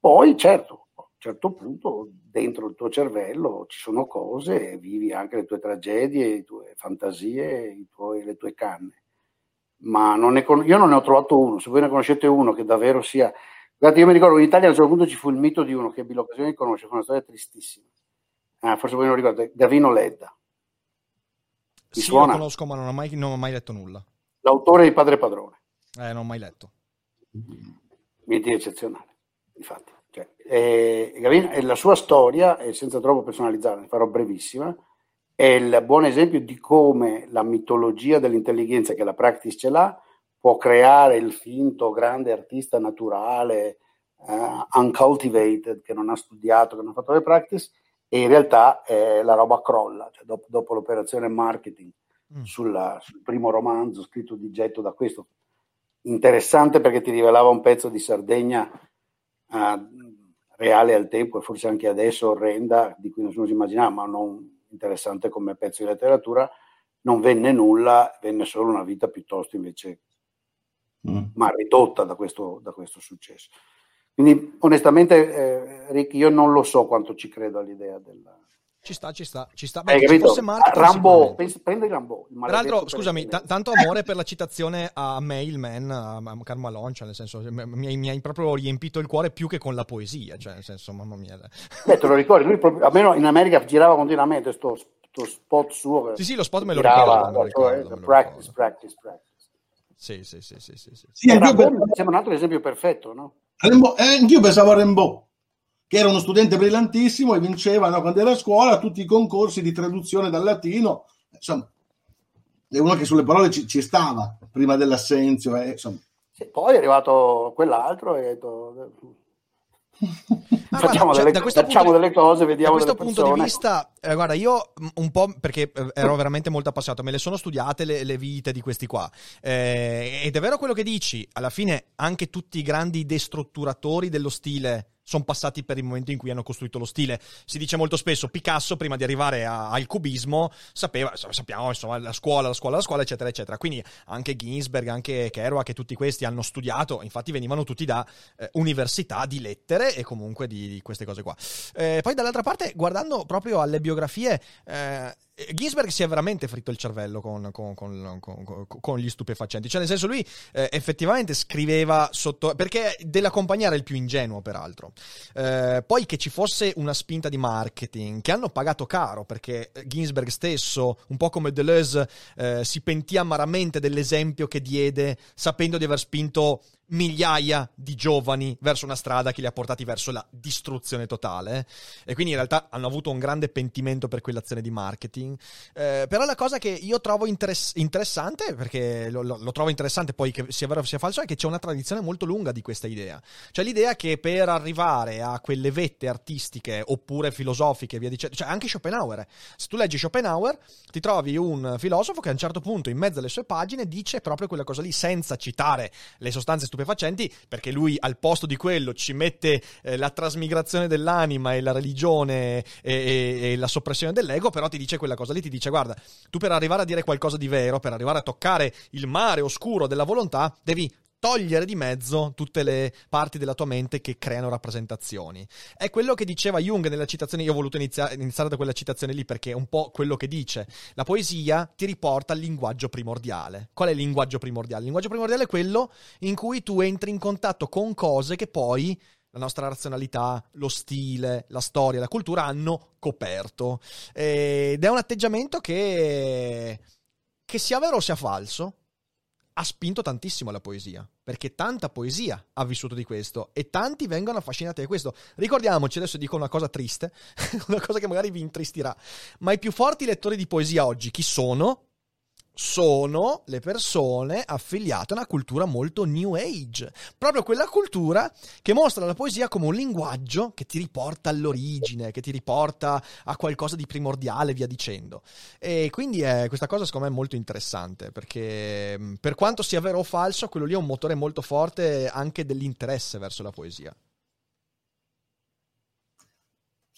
poi certo, a un certo punto dentro il tuo cervello ci sono cose e vivi anche le tue tragedie, le tue fantasie, tuoi, le tue canne. Ma non ne, io non ne ho trovato uno, se voi ne conoscete uno che davvero sia... Guardate, io mi ricordo in Italia a un certo punto ci fu il mito di uno che ebbi l'occasione di conoscere, fu una storia tristissima. Eh, forse voi non ricordate, Gavino Ledda ti sì, suona? lo conosco, ma non ho, mai, non ho mai letto nulla. L'autore di Padre Padrone. Eh, non ho mai letto. Niente di eccezionale, infatti. Cioè, eh, Gavin, la sua storia, senza troppo personalizzare, farò brevissima, è il buon esempio di come la mitologia dell'intelligenza che la practice ce l'ha può creare il finto grande artista naturale, uh, uncultivated, che non ha studiato, che non ha fatto le practice, e in realtà eh, la roba crolla, cioè dopo, dopo, l'operazione marketing mm. sulla, sul primo romanzo scritto di getto da questo, interessante perché ti rivelava un pezzo di Sardegna uh, reale al tempo e forse anche adesso orrenda, di cui nessuno si immaginava, ma non interessante come pezzo di letteratura, non venne nulla, venne solo una vita piuttosto invece mm. ma ridotta da questo, da questo successo. Quindi onestamente, eh, Rick, io non lo so quanto ci credo all'idea della... Ci sta, ci sta, ci sta. Beh, Hai capito? Rambo, prendi Rambo. Tra scusami, t- tanto amore per la citazione a Mailman, a, a Carmalon, cioè nel senso, mi, mi, hai proprio riempito il cuore più che con la poesia, cioè nel senso, mamma mia. Beh, te lo ricordi, lui proprio, almeno in America girava continuamente sto, sto spot suo. Sì, sì, lo spot me lo girava, ricordo. Me lo ricordo, me lo ricordo practice, practice, practice. Sì, sì, sì, sì. sì, sì. sì Rambo, per... sembra un altro esempio perfetto, no? Rimbaud, eh, anch'io pensavo a Rimbaud, che era uno studente brillantissimo e vinceva no, quando era a scuola tutti i concorsi di traduzione dal latino. Insomma, è uno che sulle parole ci, ci stava prima dell'assenzio. Eh, insomma. Sì, poi è arrivato quell'altro e ha detto Ah, facciamo, guarda, delle, cioè, facciamo delle, cose, vediamo. Da questo punto di vista, eh, guarda, io un po' perché eh, ero veramente molto appassionato, me le sono studiate le, le vite di questi qua. Eh, ed è vero quello che dici, alla fine anche tutti i grandi destrutturatori dello stile sono passati per il momento in cui hanno costruito lo stile. Si dice molto spesso Picasso, prima di arrivare a- al cubismo, sapeva, sappiamo insomma, la scuola, la scuola, la scuola, eccetera, eccetera. Quindi anche Ginsberg, anche Kerouac e tutti questi hanno studiato, infatti venivano tutti da eh, università di lettere e comunque di, di queste cose qua. Eh, poi dall'altra parte, guardando proprio alle biografie, eh, Ginsberg si è veramente fritto il cervello con, con- con- con- con gli stupefacenti. Cioè, nel senso, lui eh, effettivamente scriveva sotto. Perché della compagnia era il più ingenuo, peraltro. Eh, poi che ci fosse una spinta di marketing che hanno pagato caro, perché Ginsberg stesso, un po' come Deleuze, eh, si pentì amaramente dell'esempio che diede, sapendo di aver spinto migliaia di giovani verso una strada che li ha portati verso la distruzione totale. E quindi in realtà hanno avuto un grande pentimento per quell'azione di marketing. Eh, però la cosa che io trovo interess- interessante, perché lo, lo- lo trovo interessante poi che sia vero o sia falso, è che c'è una tradizione molto lunga di questa idea. Cioè l'idea che per arrivare a quelle vette artistiche oppure filosofiche, via dicendo, cioè anche Schopenhauer, se tu leggi Schopenhauer, ti trovi un filosofo che a un certo punto in mezzo alle sue pagine dice proprio quella cosa lì senza citare le sostanze stupefacenti, perché lui al posto di quello ci mette eh, la trasmigrazione dell'anima e la religione e, e- e la soppressione dell'ego, però ti dice quella cosa lì, ti dice guarda, tu per arrivare a dire qualcosa di vero, per arrivare a toccare il mare oscuro della volontà, devi togliere di mezzo tutte le parti della tua mente che creano rappresentazioni. È quello che diceva Jung nella citazione, io ho voluto inizia- iniziare da quella citazione lì perché è un po' quello che dice. La poesia ti riporta al linguaggio primordiale. Qual è il linguaggio primordiale? Il linguaggio primordiale è quello in cui tu entri in contatto con cose che poi la nostra razionalità, lo stile, la storia, la cultura hanno coperto. Ed è un atteggiamento che, che sia vero o sia falso, ha spinto tantissimo la poesia, perché tanta poesia ha vissuto di questo e tanti vengono affascinati da questo. Ricordiamoci, adesso dico una cosa triste, una cosa che magari vi intristirà, ma i più forti lettori di poesia oggi chi sono? Sono le persone affiliate a una cultura molto new age, proprio quella cultura che mostra la poesia come un linguaggio che ti riporta all'origine, che ti riporta a qualcosa di primordiale, via dicendo. E quindi è, questa cosa secondo me è molto interessante perché mh, per quanto sia vero o falso, quello lì è un motore molto forte anche dell'interesse verso la poesia.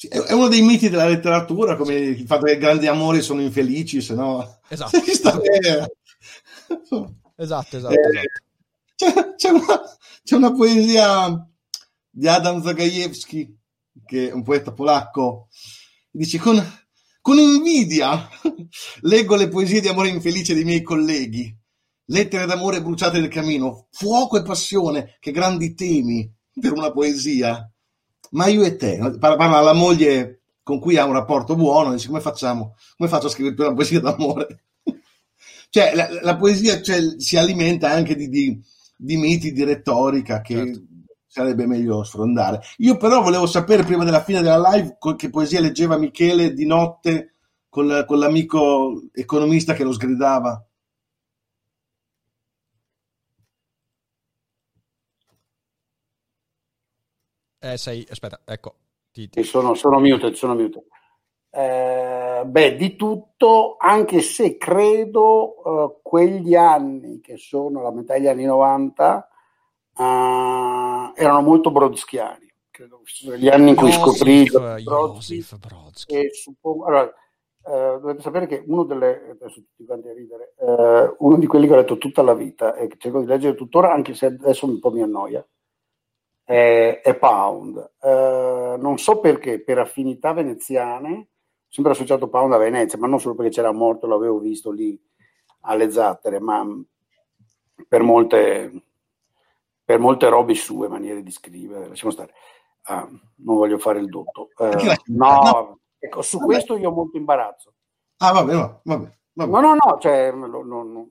Sì, è uno dei miti della letteratura, come il fatto che i grandi amori sono infelici, se no... Esatto. Esatto, esatto, Eh, esatto. C'è, c'è una, c'è una poesia di Adam Zagajewski, che è un poeta polacco, dice con, con invidia leggo le poesie di amore infelice dei miei colleghi, lettere d'amore bruciate nel camino, fuoco e passione, che grandi temi per una poesia. Ma io e te, parla, alla moglie con cui ha un rapporto buono, dice come facciamo? Come faccio a scrivere una poesia d'amore? cioè, la, la poesia cioè, si alimenta anche di, di, di miti, di retorica che Certo. sarebbe meglio sfrondare. Io però volevo sapere prima della fine della live che poesia leggeva Michele di notte con, con l'amico economista che lo sgridava. Eh, sei, aspetta, ecco. Ti, Sì, sono, sono muted, sono muted. Eh, beh, di tutto, anche se credo eh, quegli anni che sono la metà degli anni 90 eh, erano molto brodskiani. Credo gli anni in cui scoprì Brodsky Brodsky. suppongo, allora, eh, dovete sapere che uno delle adesso tutti quanti a ridere, eh, uno di quelli che ho letto tutta la vita e che cerco di leggere tuttora, anche se adesso un po' mi annoia, è, è Pound. Eh, non so perché, per affinità veneziane, sempre associato Pound a Venezia, ma non solo perché c'era morto, l'avevo visto lì alle zattere, ma per molte, per molte robe sue, maniere di scrivere, lasciamo stare. Ah, non voglio fare il dotto. Eh, no, no. ecco, su Vabbè. questo io ho molto imbarazzo. Ah, vabbè, no, vabbè, vabbè. No, no, no, cioè, no, no,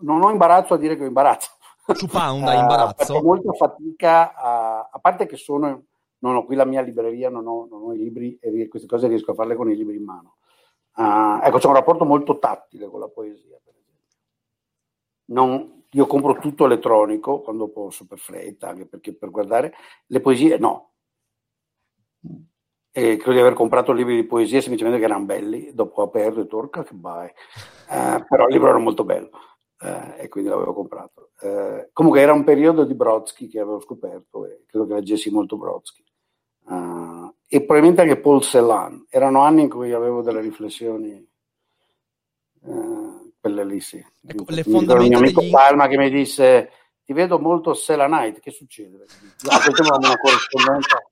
non ho imbarazzo a dire che ho imbarazzo. Su Pound Eh, imbarazzo? faccio molta fatica a, a parte che sono non ho qui la mia libreria, non ho, non ho i libri e queste cose riesco a farle con i libri in mano. Ah, ecco, c'è un rapporto molto tattile con la poesia, per esempio. Non- io compro tutto elettronico quando posso, per fretta, anche perché per guardare le poesie no. E credo di aver comprato libri di poesia semplicemente che erano belli, dopo ho aperto e torca che vai. Eh, però il libro era molto bello eh, e quindi l'avevo comprato. Eh, comunque era un periodo di Brodsky che avevo scoperto e credo che leggessi molto Brodsky. uh, e probabilmente anche Paul Celan. Erano anni in cui avevo delle riflessioni, uh, quelle lì sì. Ecco, le mi ricordo il mio amico degli... Palma che mi disse ti vedo molto Celanite, che succede? avevamo una corrispondenza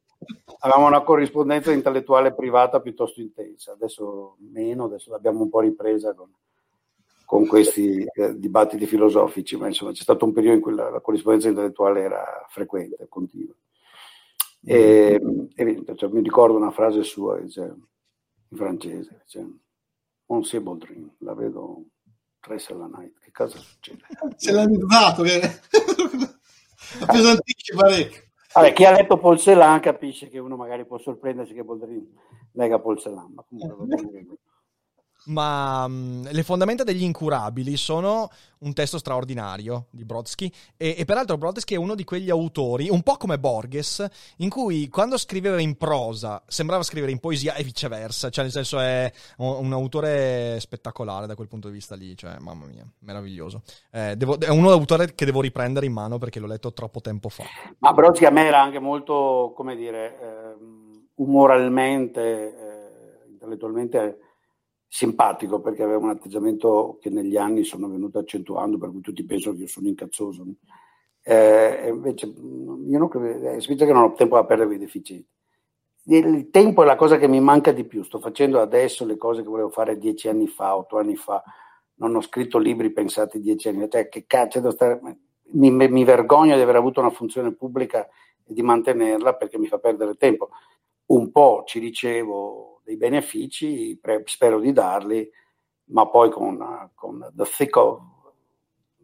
avevamo una corrispondenza intellettuale privata piuttosto intensa, adesso meno, adesso l'abbiamo un po' ripresa con, con questi eh, dibattiti filosofici, ma insomma c'è stato un periodo in cui la, la corrispondenza intellettuale era frequente, continua. E, e cioè, mi ricordo una frase sua dice, in francese, dice, on c'est Baudrin, la vedo tre la night, che cosa succede? Se l'ha dato, che appesantisce parecchio. Vabbè, chi ha letto Paul Celan capisce che uno magari può sorprendersi che Baudrin lega Paul Celan, ma comunque ma um, le fondamenta degli incurabili sono un testo straordinario di Brodsky e, e, peraltro Brodsky è uno di quegli autori, un po' come Borges, in cui quando scriveva in prosa sembrava scrivere in poesia e viceversa, cioè nel senso è un, un autore spettacolare da quel punto di vista lì, cioè mamma mia, meraviglioso. Eh, devo, è uno autore che devo riprendere in mano perché l'ho letto troppo tempo fa. Ma Brodsky a me era anche molto, come dire, eh, umoralmente, eh, intellettualmente simpatico perché aveva un atteggiamento che negli anni sono venuto accentuando, per cui tutti pensano che io sono incazzoso. Eh, invece io non credo, eh, che non ho tempo da perdere i deficienti. Il tempo è la cosa che mi manca di più. Sto facendo adesso le cose che volevo fare dieci anni fa, otto anni fa. Non ho scritto libri pensati dieci anni fa. Cioè, che cazzo stare... mi, mi vergogno di aver avuto una funzione pubblica e di mantenerla perché mi fa perdere tempo. Un po' ci ricevo dei benefici, pre- spero di darli, ma poi con, con the, thick of,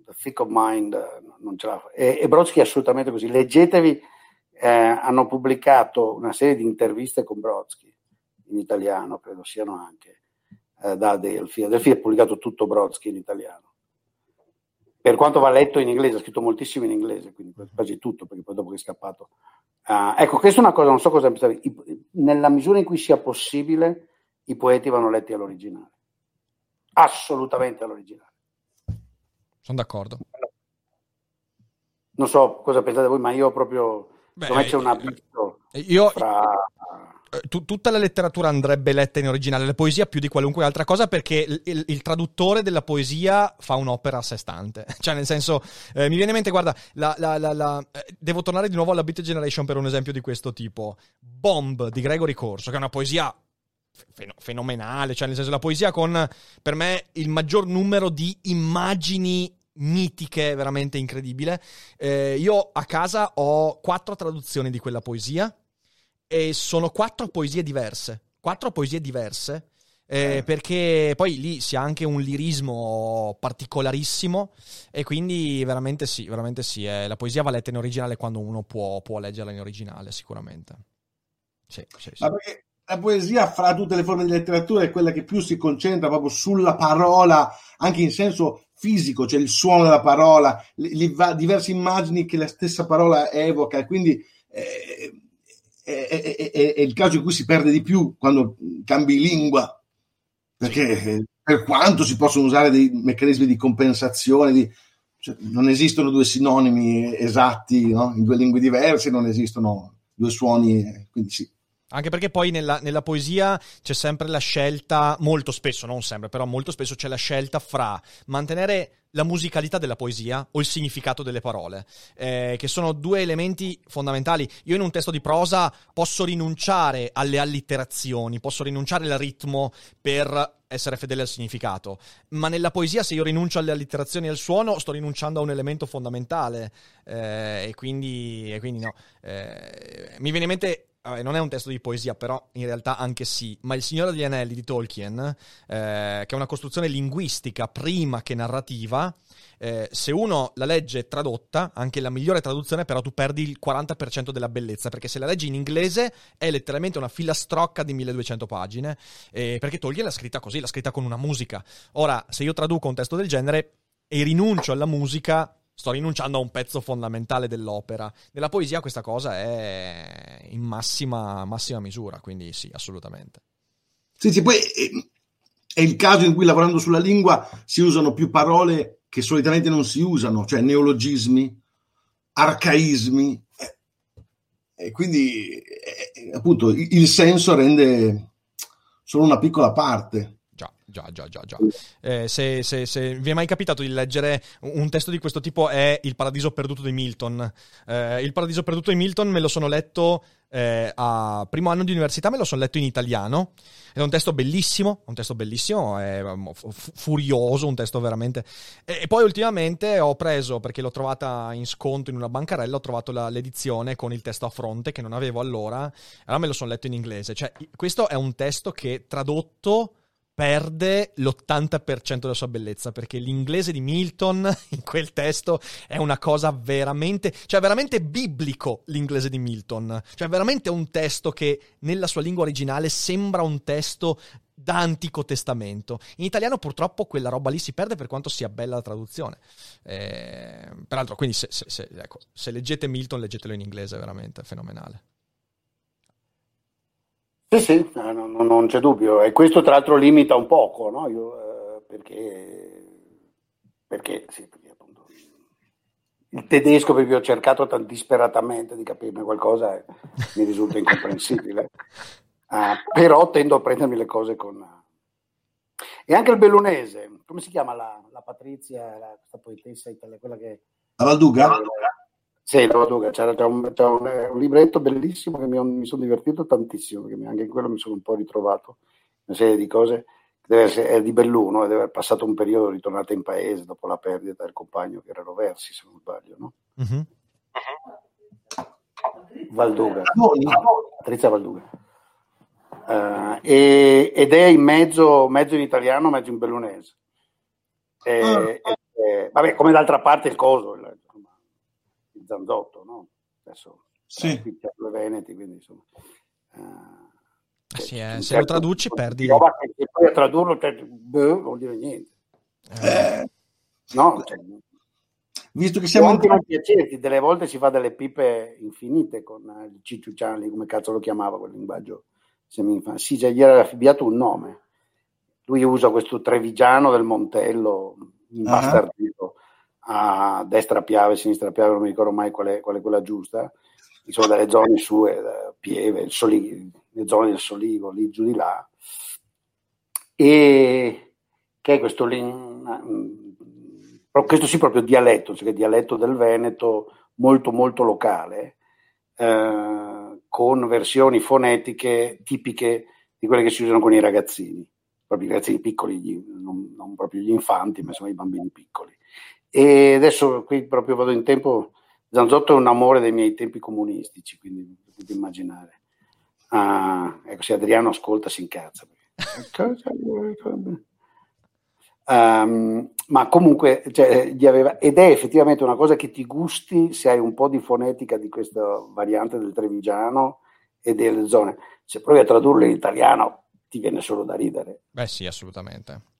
the, thick of, mind non ce la fa. E, e Brodsky è assolutamente così. Leggetevi, eh, hanno pubblicato una serie di interviste con Brodsky, in italiano credo siano anche, eh, da Adelphi. Adelphi ha pubblicato tutto Brodsky in italiano. Per quanto va letto in inglese, ha scritto moltissimo in inglese, quindi quasi tutto, perché poi dopo che è scappato Uh, ecco, questa è una cosa, non so cosa pensare. nella misura in cui sia possibile, i poeti vanno letti all'originale. Assolutamente all'originale. Sono d'accordo. Non so cosa pensate voi, ma io proprio... Beh, c'è un abisso io, fra eh, t- tutta la letteratura andrebbe letta in originale, la poesia più di qualunque altra cosa perché il, il, traduttore della poesia fa un'opera a sé stante. cioè, nel senso, eh, mi viene in mente, guarda, la, la, la, eh, devo tornare di nuovo alla Beat Generation per un esempio di questo tipo. Bomb di Gregory Corso, che è una poesia fen- fenomenale, cioè nel senso la poesia con, per me, il maggior numero di immagini mitiche, veramente incredibile. Eh, io a casa ho quattro traduzioni di quella poesia e sono quattro poesie diverse. Quattro poesie diverse. Eh, eh. Perché poi lì si ha anche un lirismo particolarissimo e quindi veramente sì, veramente sì. Eh, la poesia va letta in originale quando uno può, può leggerla in originale, sicuramente. Sì, sì, sì. La poesia, fra tutte le forme di letteratura, è quella che più si concentra proprio sulla parola, anche in senso fisico, cioè il suono della parola, le, le diverse immagini che la stessa parola evoca. Quindi eh, è, è, è, è, il caso in cui si perde di più quando cambi lingua, perché per quanto si possono usare dei meccanismi di compensazione, di, cioè, non esistono due sinonimi esatti no? in due lingue diverse, non esistono due suoni, quindi sì. Anche perché poi nella, nella, poesia c'è sempre la scelta, molto spesso, non sempre, però molto spesso c'è la scelta fra mantenere la musicalità della poesia o il significato delle parole, eh, che sono due elementi fondamentali. Io in un testo di prosa posso rinunciare alle allitterazioni, posso rinunciare al ritmo per essere fedele al significato, ma nella poesia se io rinuncio alle allitterazioni e al suono sto rinunciando a un elemento fondamentale eh, e, quindi, e, quindi, no. Eh, mi viene in mente vabbè, non è un testo di poesia, però in realtà anche sì, ma Il Signore degli Anelli di Tolkien, eh, che è una costruzione linguistica prima che narrativa, eh, se uno la legge tradotta, anche la migliore traduzione, però tu perdi il 40% della bellezza, perché se la leggi in inglese è letteralmente una filastrocca di 1200 pagine, eh, perché Tolkien l'ha scritta così, l'ha scritta con una musica. Ora, se io traduco un testo del genere e rinuncio alla musica, sto rinunciando a un pezzo fondamentale dell'opera. Nella poesia questa cosa è in massima, massima misura, quindi sì, assolutamente. Sì, sì, poi è il caso in cui lavorando sulla lingua si usano più parole che solitamente non si usano, cioè neologismi, arcaismi. e quindi eh, appunto il senso rende solo una piccola parte. Già, già, già, già. Eh, se, se, se, vi è mai capitato di leggere un testo di questo tipo è Il paradiso perduto di Milton. Eh, il paradiso perduto di Milton me lo sono letto eh, a primo anno di università, me lo sono letto in italiano. È un testo bellissimo, un testo bellissimo, è f- furioso, un testo veramente... E, e, poi ultimamente ho preso, perché l'ho trovata in sconto in una bancarella, ho trovato la, l'edizione con il testo a fronte che non avevo allora, allora me lo sono letto in inglese. Cioè, questo è un testo che tradotto perde l'80% della sua bellezza perché l'inglese di Milton in quel testo è una cosa veramente, cioè veramente biblico l'inglese di Milton, cioè veramente un testo che nella sua lingua originale sembra un testo da Antico Testamento. In italiano purtroppo quella roba lì si perde per quanto sia bella la traduzione. Eh, peraltro, quindi se, se, se, ecco, se leggete Milton, leggetelo in inglese, è veramente fenomenale. Sì, sì, no, no, non c'è dubbio. E questo tra l'altro limita un poco, no? Io, eh, perché, perché, sì, perché appunto, il tedesco, perché ho cercato tan disperatamente di capirne qualcosa, eh, mi risulta incomprensibile. Uh, però tendo a prendermi le cose con... E anche il bellunese, come si chiama la, la Patrizia, la, questa poetessa italiana, quella che... La Valduga? Sì, Duca, c'era, c'era, un, c'era un, un, libretto bellissimo che mi, mi, sono divertito tantissimo, perché anche in quello mi sono un po' ritrovato, una serie di cose, deve essere, è di Belluno e deve aver passato un periodo ritornata in paese dopo la perdita del compagno che era Roversi, se non sbaglio, no? Mm-hmm. Valduga, Patrizia Valduga. Uh, e, ed è in mezzo, mezzo in italiano, mezzo in bellunese. E, ah. e, vabbè, come d'altra parte il coso, il, Zanzotto, no? Adesso sì. qui le Veneti, quindi insomma... Uh, sì, eh, se certo, lo traduci perdi... E poi a tradurlo cioè, boh, vuol dire niente. Eh. No, cioè, visto che siamo anche non piacerti, delle volte si fa delle pipe infinite con il Cicciuciani, come cazzo lo chiamava quel linguaggio semi-infantile. Sì, già gli era affibbiato un nome. Lui usa questo trevigiano del Montello, imbastardito. Uh-huh a destra Piave, sinistra Piave, non mi ricordo mai qual è, qual è quella giusta, sono delle zone sue, Pieve, Soligo, le zone del Soligo, lì giù di là, e che è questo, questo sì proprio dialetto, cioè dialetto del Veneto molto molto locale, eh, con versioni fonetiche tipiche di quelle che si usano con i ragazzini, proprio i ragazzini piccoli, gli, non, non proprio gli infanti, ma sono i bambini piccoli. E adesso qui proprio vado in tempo. Zanzotto è un amore dei miei tempi comunistici, quindi potete immaginare. Ah, ecco, se Adriano ascolta si incazza. Um, ma comunque cioè, aveva, ed è effettivamente una cosa che ti gusti se hai un po' di fonetica di questa variante del trevigiano e delle zone. Se provi a tradurlo in italiano ti viene solo da ridere. Beh sì, assolutamente.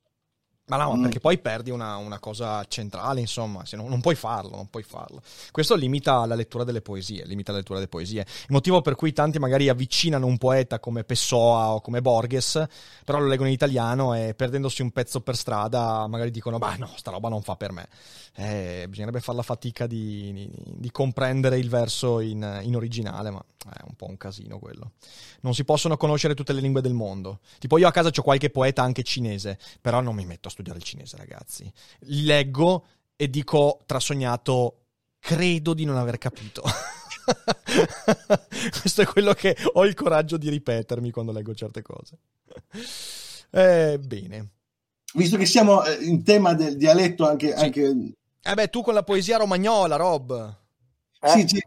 Ma no, mm. perché poi perdi una, una, cosa centrale, insomma, se no, non puoi farlo, non puoi farlo. Questo limita la lettura delle poesie, limita la lettura delle poesie. Il motivo per cui tanti magari avvicinano un poeta come Pessoa o come Borges, però lo leggono in italiano e perdendosi un pezzo per strada magari dicono, bah no, sta roba non fa per me. Eh, bisognerebbe fare la fatica di, di, comprendere il verso in, in, originale, ma è un po' un casino quello. Non si possono conoscere tutte le lingue del mondo. Tipo io a casa ho qualche poeta anche cinese, però non mi metto studiare il cinese, ragazzi. Li leggo e dico trasognato, credo di non aver capito. Questo è quello che ho il coraggio di ripetermi quando leggo certe cose. Eh, bene. Visto che siamo eh, in tema del dialetto, anche, sì. anche... Eh beh, tu con la poesia romagnola, Rob. Eh? Sì, sì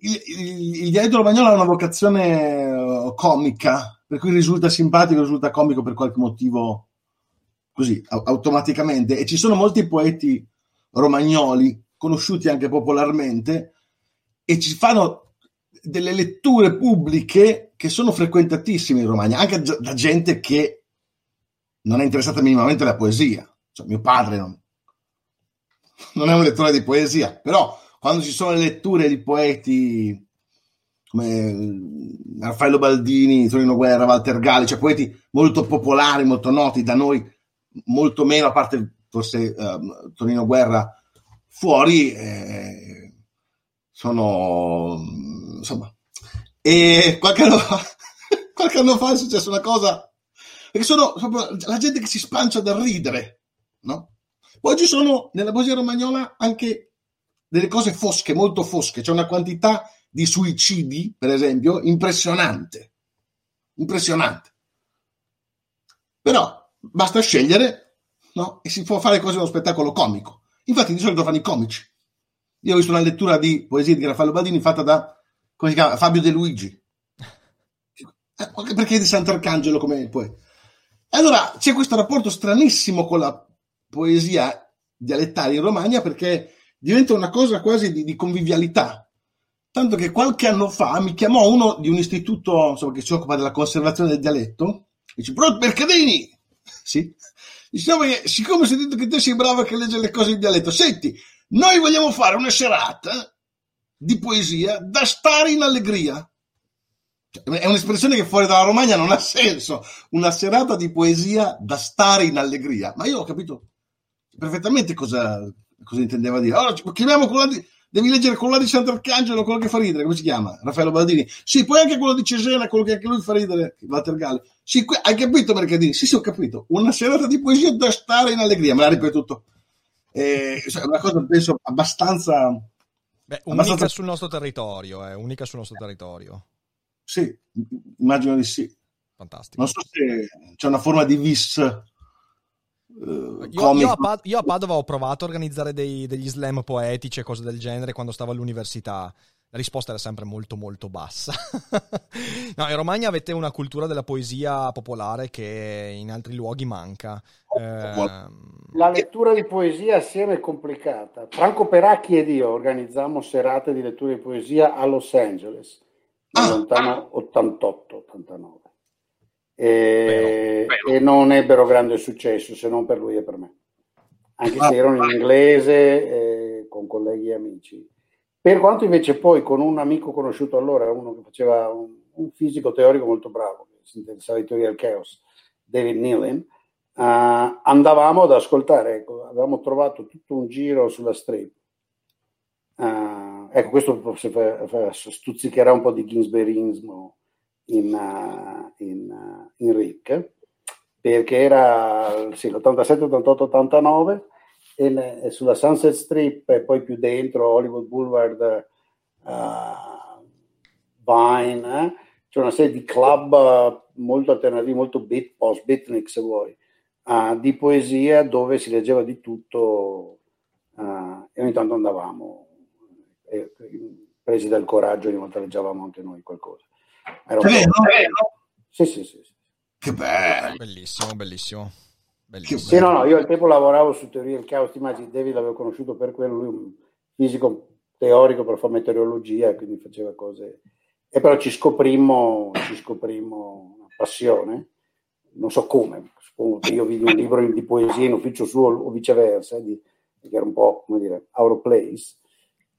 il, il, il, dialetto romagnolo ha una vocazione uh, comica, per cui risulta simpatico, risulta comico per qualche motivo così automaticamente e ci sono molti poeti romagnoli conosciuti anche popolarmente e ci fanno delle letture pubbliche che sono frequentatissime in Romagna, anche da gente che non è interessata minimamente alla poesia. Cioè, mio padre non, non è un lettore di poesia, però quando ci sono le letture di poeti come Raffaello Baldini, Torino Guerra, Walter Gali, cioè poeti molto popolari, molto noti da noi, molto meno, a parte forse uh, Torino Guerra, fuori eh, sono insomma E qualche anno fa, qualche anno fa è successa una cosa, perché sono proprio la gente che si spancia dal ridere, no? Ci sono nella poesia romagnola anche delle cose fosche, molto fosche, c'è una quantità di suicidi, per esempio, impressionante. Impressionante. Però basta scegliere, no? E si può fare cose uno spettacolo comico. Infatti di solito fanno i comici. Io ho visto una lettura di poesia di Raffaello Badini fatta da chiama? Fabio De Luigi. Perché di Sant'Arcangelo come poi. Allora c'è questo rapporto stranissimo con la poesia dialettale in Romagna perché diventa una cosa quasi di, di convivialità. Tanto che qualche anno fa mi chiamò uno di un istituto insomma, che si occupa della conservazione del dialetto e dice: Però Mercadini! Sì. Diciamo che siccome ho sentito che te sei bravo a leggere le cose in dialetto, senti, noi vogliamo fare una serata di poesia da stare in allegria. Cioè, è un'espressione che fuori dalla Romagna non ha senso. Una serata di poesia da stare in allegria. Ma io ho capito perfettamente cosa, cosa intendeva dire. Allora, chiamiamo quello di, devi leggere quello di Sant'Arcangelo, quello che fa ridere, come si chiama? Raffaello Baldini. Sì, poi anche quello di Cesena, quello che anche lui fa ridere, Walter Galli. Sì, hai capito Mercadini? Sì, sì, ho capito. Una serata di poesia da stare in allegria, me l'ha ripetuto eh, è una cosa penso abbastanza... Beh, unica abbastanza... sul nostro territorio, eh, unica sul nostro territorio. Sì, immagino di sì. Fantastico. Non so se c'è una forma di vis Uh, io, io, a Pad- io, a Padova ho provato a organizzare dei, degli slam poetici e cose del genere quando stavo all'università la risposta era sempre molto molto bassa. no, in Romagna avete una cultura della poesia popolare che in altri luoghi manca. Eh... La lettura di poesia assieme è complicata. Franco Peracchi ed io organizzammo serate di lettura di poesia a Los Angeles nel ah. lontano 88-89 e, e, non ebbero grande successo se non per lui e per me. Anche se erano in inglese eh, con colleghi e amici per quanto invece poi con un amico conosciuto allora, uno che faceva un, un fisico teorico molto bravo, che si interessava di teoria del chaos, David Nealon, uh, andavamo ad ascoltare, ecco, avevamo trovato tutto un giro sulla strip. Uh, ecco, questo forse fa, fa, stuzzicherà un po' di Ginsbergismo in, uh, in, in Rick, perché era sì, l'87, 88, 89 e, sulla Sunset Strip e poi più dentro Hollywood Boulevard, uh, Vine, eh? c'è una serie di club uh, molto alternativi, molto beat, post beatnik se vuoi, uh, di poesia dove si leggeva di tutto e ogni tanto andavamo, e, presi dal coraggio, ogni volta leggevamo anche noi qualcosa. Era un sì, sì, sì, sì. Che bello! Bellissimo, bellissimo. Bellissimo. Sì, no, no, io al tempo lavoravo su teoria del caos, ti immagini, David l'avevo conosciuto per quello, lui un fisico teorico per fare meteorologia, quindi faceva cose... E però ci scoprimmo, ci scoprimmo una passione, non so come, suppongo che io vidi un libro di poesia in ufficio suo o viceversa, di, che era un po', come dire, out of place,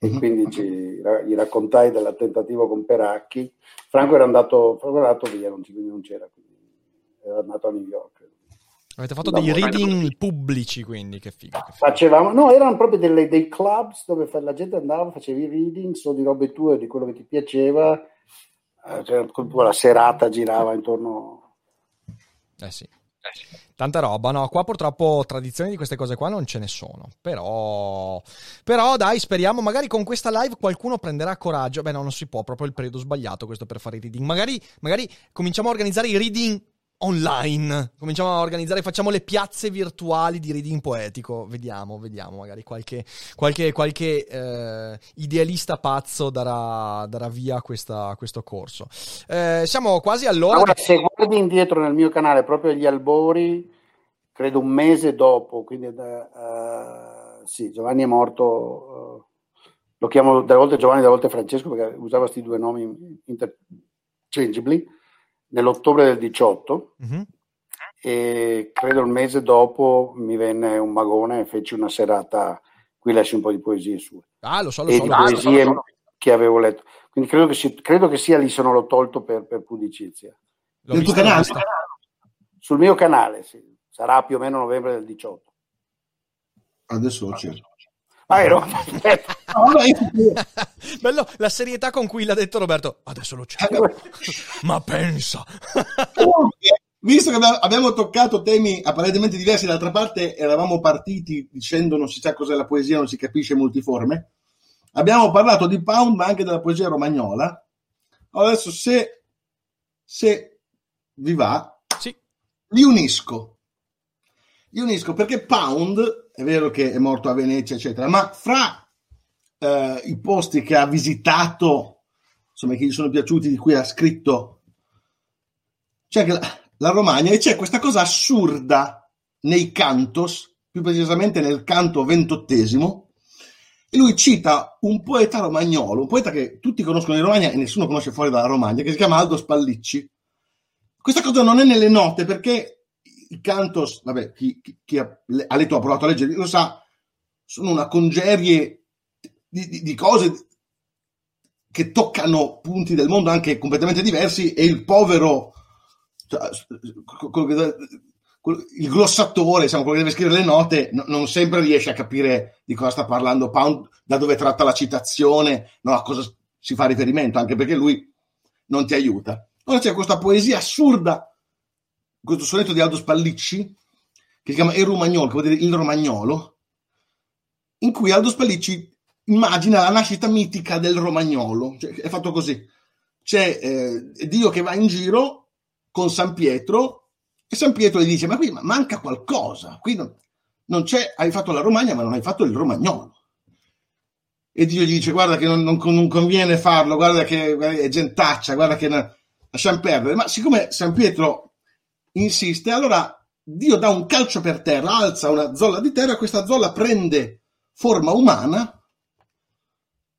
e mhm. quindi ci, gli raccontai del tentativo con Peracchi. Franco era andato, Franco era andato via, non, non c'era, quindi era andato a New York. Avete fatto dei reading pubblici, quindi che figo. Che figo. Facevamo, no, erano proprio delle, dei clubs dove la gente andava, facevi readings o di robe tue, di quello che ti piaceva, eh, cioè, la serata girava intorno. Eh sì. Tanta roba, no? Qua purtroppo tradizioni di queste cose qua non ce ne sono. Però, però dai, speriamo. Magari con questa live qualcuno prenderà coraggio. Beh, no, non si può, proprio il periodo sbagliato questo per fare i reading. Magari, magari cominciamo a organizzare i reading online. Cominciamo a organizzare, facciamo le piazze virtuali di reading poetico. Vediamo, vediamo, magari qualche, qualche, qualche eh, idealista pazzo darà, darà via questa, questo corso. Eh, siamo quasi all'ora. Allora, se guardi indietro nel mio canale, proprio agli albori, credo un mese dopo, quindi uh, sì, Giovanni è morto. Uh, lo chiamo delle volte Giovanni, delle volte Francesco perché usava questi due nomi interchangeably nell'ottobre del 18 uh-huh. Mhm. e credo il mese dopo mi venne un magone e feci una serata, qui lessi un po' di poesie sue. Ah, lo so, lo e so. Di poesie so, che avevo letto. Quindi credo che, si, credo che sia lì se non l'ho tolto per, per pudicizia. Nel tuo canale? Sul mio canale, sì. Sarà più o meno novembre del 18. Adesso lo cerco. Ah. No, Bello la serietà con cui l'ha detto Roberto. Adesso lo cerco. Ma pensa. Visto che abbiamo- abbiamo toccato temi apparentemente diversi, d'altra parte eravamo partiti dicendo non si sa cos'è la poesia, non si capisce multiforme. Abbiamo parlato di Pound, ma anche della poesia romagnola. Adesso, se, se vi va, Sì. li unisco. Li unisco perché Pound, è vero che è morto a Venezia, eccetera, ma fra eh, i posti che ha visitato, insomma, che gli sono piaciuti, di cui ha scritto, c'è la, la Romagna e c'è questa cosa assurda nei cantos, più precisamente nel canto ventottesimo, e lui cita un poeta romagnolo, un poeta che tutti conoscono in Romagna e nessuno conosce fuori dalla Romagna, che si chiama Aldo Spallicci. Questa cosa non è nelle note perché i cantos, vabbè, chi, chi- chi ha, ha letto, ha provato a leggere, lo sa, sono una congerie di, di- di cose che toccano punti del mondo anche completamente diversi e il povero, cioè, il glossatore, diciamo, quello che deve scrivere le note, no- non sempre riesce a capire di cosa sta parlando Pound, da dove tratta la citazione, no, a cosa si fa riferimento, anche perché lui non ti aiuta. Ora c'è questa poesia assurda, questo sonetto di Aldo Spallicci, che si chiama Il Romagnolo, che vuol dire il romagnolo, in cui Aldo Spallicci immagina la nascita mitica del romagnolo. Cioè, è fatto così. C'è eh, Dio che va in giro con San Pietro e San Pietro gli dice, ma qui manca qualcosa, qui non, non c'è, hai fatto la Romagna ma non hai fatto il romagnolo. E Dio gli dice, guarda che non, non- non conviene farlo, guarda che è gentaccia, guarda che lasciamo perdere. Ma siccome San Pietro insiste, allora Dio dà un calcio per terra, alza una zolla di terra, questa zolla prende forma umana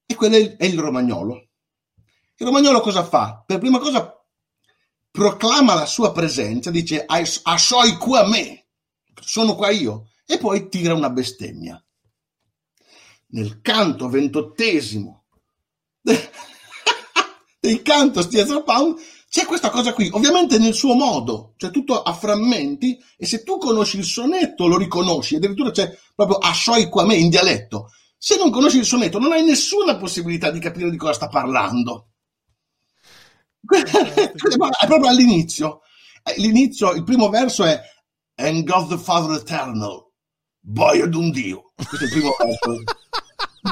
e quello è il, romagnolo. Il romagnolo cosa fa? Per prima cosa proclama la sua presenza, dice "Ai- ascioi qua me, sono qua io, e poi tira una bestemmia. Nel canto ventottesimo dei cantos di Ezra Pound c'è questa cosa qui, ovviamente nel suo modo, cioè tutto a frammenti, e se tu conosci il sonetto lo riconosci, addirittura c'è proprio ascioi qua me in dialetto. Se non conosci il sonetto non hai nessuna possibilità di capire di cosa sta parlando. è proprio all'inizio. Eh, L'inizio, il primo verso è And God the Father Eternal, boia d'un Dio. Questo è il primo verso.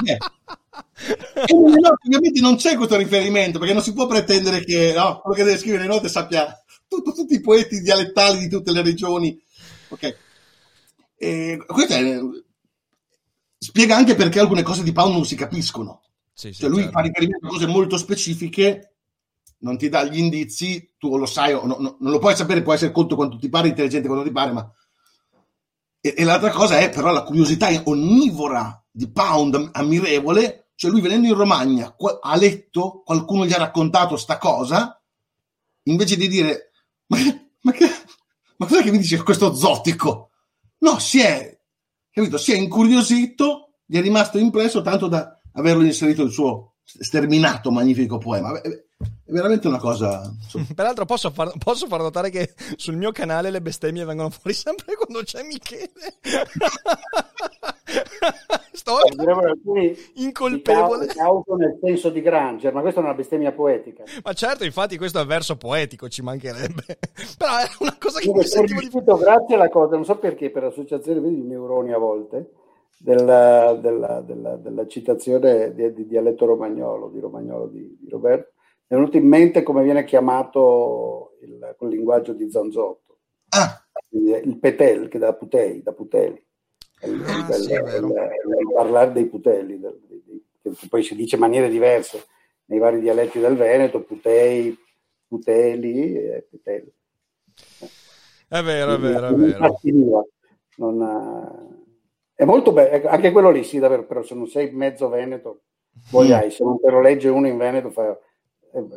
Eh. E nelle note ovviamente non c'è questo riferimento perché non si può pretendere che no, quello che deve scrivere le note sappia tutto- tutti i poeti dialettali di tutte le regioni. Ok. E questo è- spiega anche perché alcune cose di Pound non si capiscono. Sì, sì, Cioè lui certo. fa riferimento a cose molto specifiche, non ti dà gli indizi, tu lo sai o no- no- non lo puoi sapere, puoi essere conto quanto ti pare, intelligente quanto ti pare, ma... E, e l'altra cosa è però la curiosità onnivora di Pound, ammirevole, cioè lui venendo in Romagna ha letto, qualcuno gli ha raccontato sta cosa, invece di dire, ma, ma, che, ma cos'è che mi dice questo zotico? No, si è, capito, si è incuriosito, gli è rimasto impresso tanto da averlo inserito nel suo sterminato magnifico poema. È, veramente una cosa... Peraltro posso far, posso far notare che sul mio canale le bestemmie vengono fuori sempre quando c'è Michele. Sto alcuni incolpevole. cauto nel senso di Granger, ma questa è una bestemmia poetica. Ma certo, infatti questo è verso poetico, ci mancherebbe. Però è una cosa che Io mi sentivo di... grazie alla cosa, non so perché, per associazione di neuroni a volte, della, della- della- della citazione di, di dialetto romagnolo, di romagnolo di, di Roberto, è venuto in mente come viene chiamato il, quel linguaggio di Zanzotto, Ah, quindi il petel, che da putei, da puteli. Il, Ah, il- sì, il- il parlare dei putelli, del- che poi si dice in maniere diverse nei vari dialetti del Veneto, putei, puteli e putelli. È vero, è vero, è vero. Non, eh, è molto bello, ecco, anche quello lì sì, davvero, però se non sei mezzo veneto, poi Mm. hai, se non te lo legge uno in veneto, fa- eh,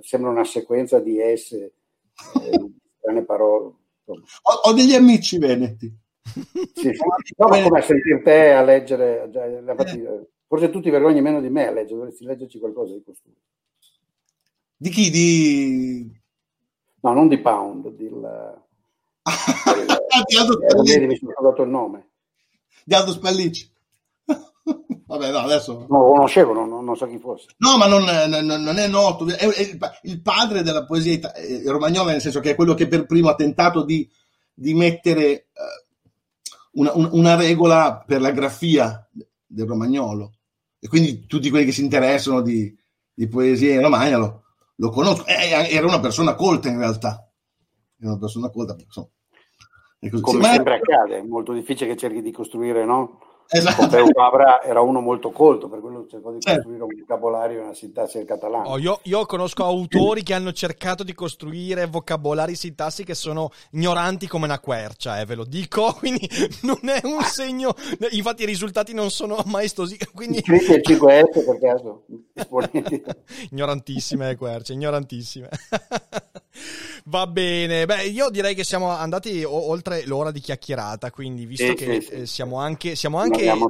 sembra una sequenza di S, eh, strane parole. ho, ho degli amici veneti. Sì. No, ma come sentire te a leggere, eh, forse tu ti vergogni meno di me a leggere, dovresti leggerci qualcosa di questo. Di chi? Di... No, non di Pound, di, il, di Aldo eh, Spallicci. mi sono dato il nome. Di Aldo Spallicci. Vabbè, no, adesso... Non lo conoscevo, non, non so chi fosse. No, ma non, non- non è noto. È, è il pa- il padre della poesia ita- eh, romagnola, nel senso che è quello che per primo ha tentato di, di mettere eh, una, un- una regola per la grafia del romagnolo. E quindi tutti quelli che si interessano di, di poesia in Romagna lo, lo conoscono. Eh, era una persona colta in realtà. Era una persona colta. insomma. Come sempre accade, è molto difficile che cerchi di costruire, no? Esatto. Pompeo Fabra era uno molto colto, per quello cercò di Certo. costruire un vocabolario e una sintassi catalana. Oh, io, io conosco autori che hanno cercato di costruire vocabolari sintassi che sono ignoranti come una quercia, eh, ve lo dico, quindi non è un segno, infatti i risultati non sono maestosi, quindi Iscritti al 5S per caso? Ignorantissime le querce, ignorantissime. Va bene, beh io direi che siamo andati o- oltre l'ora di chiacchierata, quindi visto Sì, che sì, eh, siamo anche, siamo anche in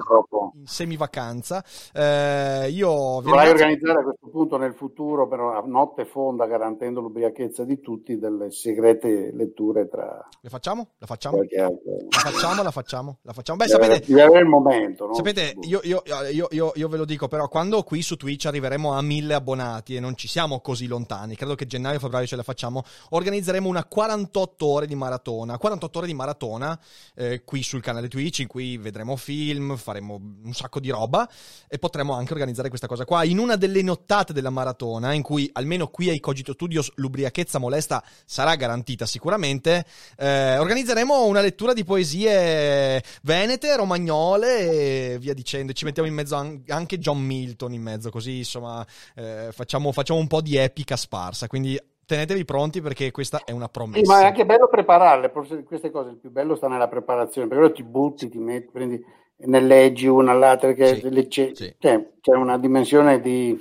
semivacanza, eh, io ringrazio- organizzare a questo punto nel futuro, però a notte fonda, garantendo l'ubriachezza di tutti, delle segrete letture tra Le facciamo? La facciamo? La facciamo, la facciamo, la facciamo. Beh, Deve sapete, deve il momento, no? sapete io, io- io- io- io ve lo dico, però, quando qui su Twitch arriveremo a mille abbonati e non ci siamo così lontani, credo che gennaio-febbraio ce la facciamo, organizzeremo una 48 ore di maratona. 48 ore di maratona eh, qui sul canale Twitch, in cui vedremo film, faremo un sacco di roba e potremo anche organizzare questa cosa qua. In una delle nottate della maratona, in cui almeno qui ai Cogito Studios l'ubriachezza molesta sarà garantita sicuramente, eh, organizzeremo una lettura di poesie venete, romagnole e via dicendo. Ci mettiamo in mezzo an- anche John Milton in mezzo, così insomma eh, facciamo, facciamo un po' di epica sparsa. Quindi tenetevi pronti perché questa è una promessa. Sì, ma è anche bello prepararle, forse queste cose il più bello sta nella preparazione, perché ora ti butti, ti metti, prendi, ne leggi una all'altra, che Sì, le- c'è, sì. c'è- c'è una dimensione di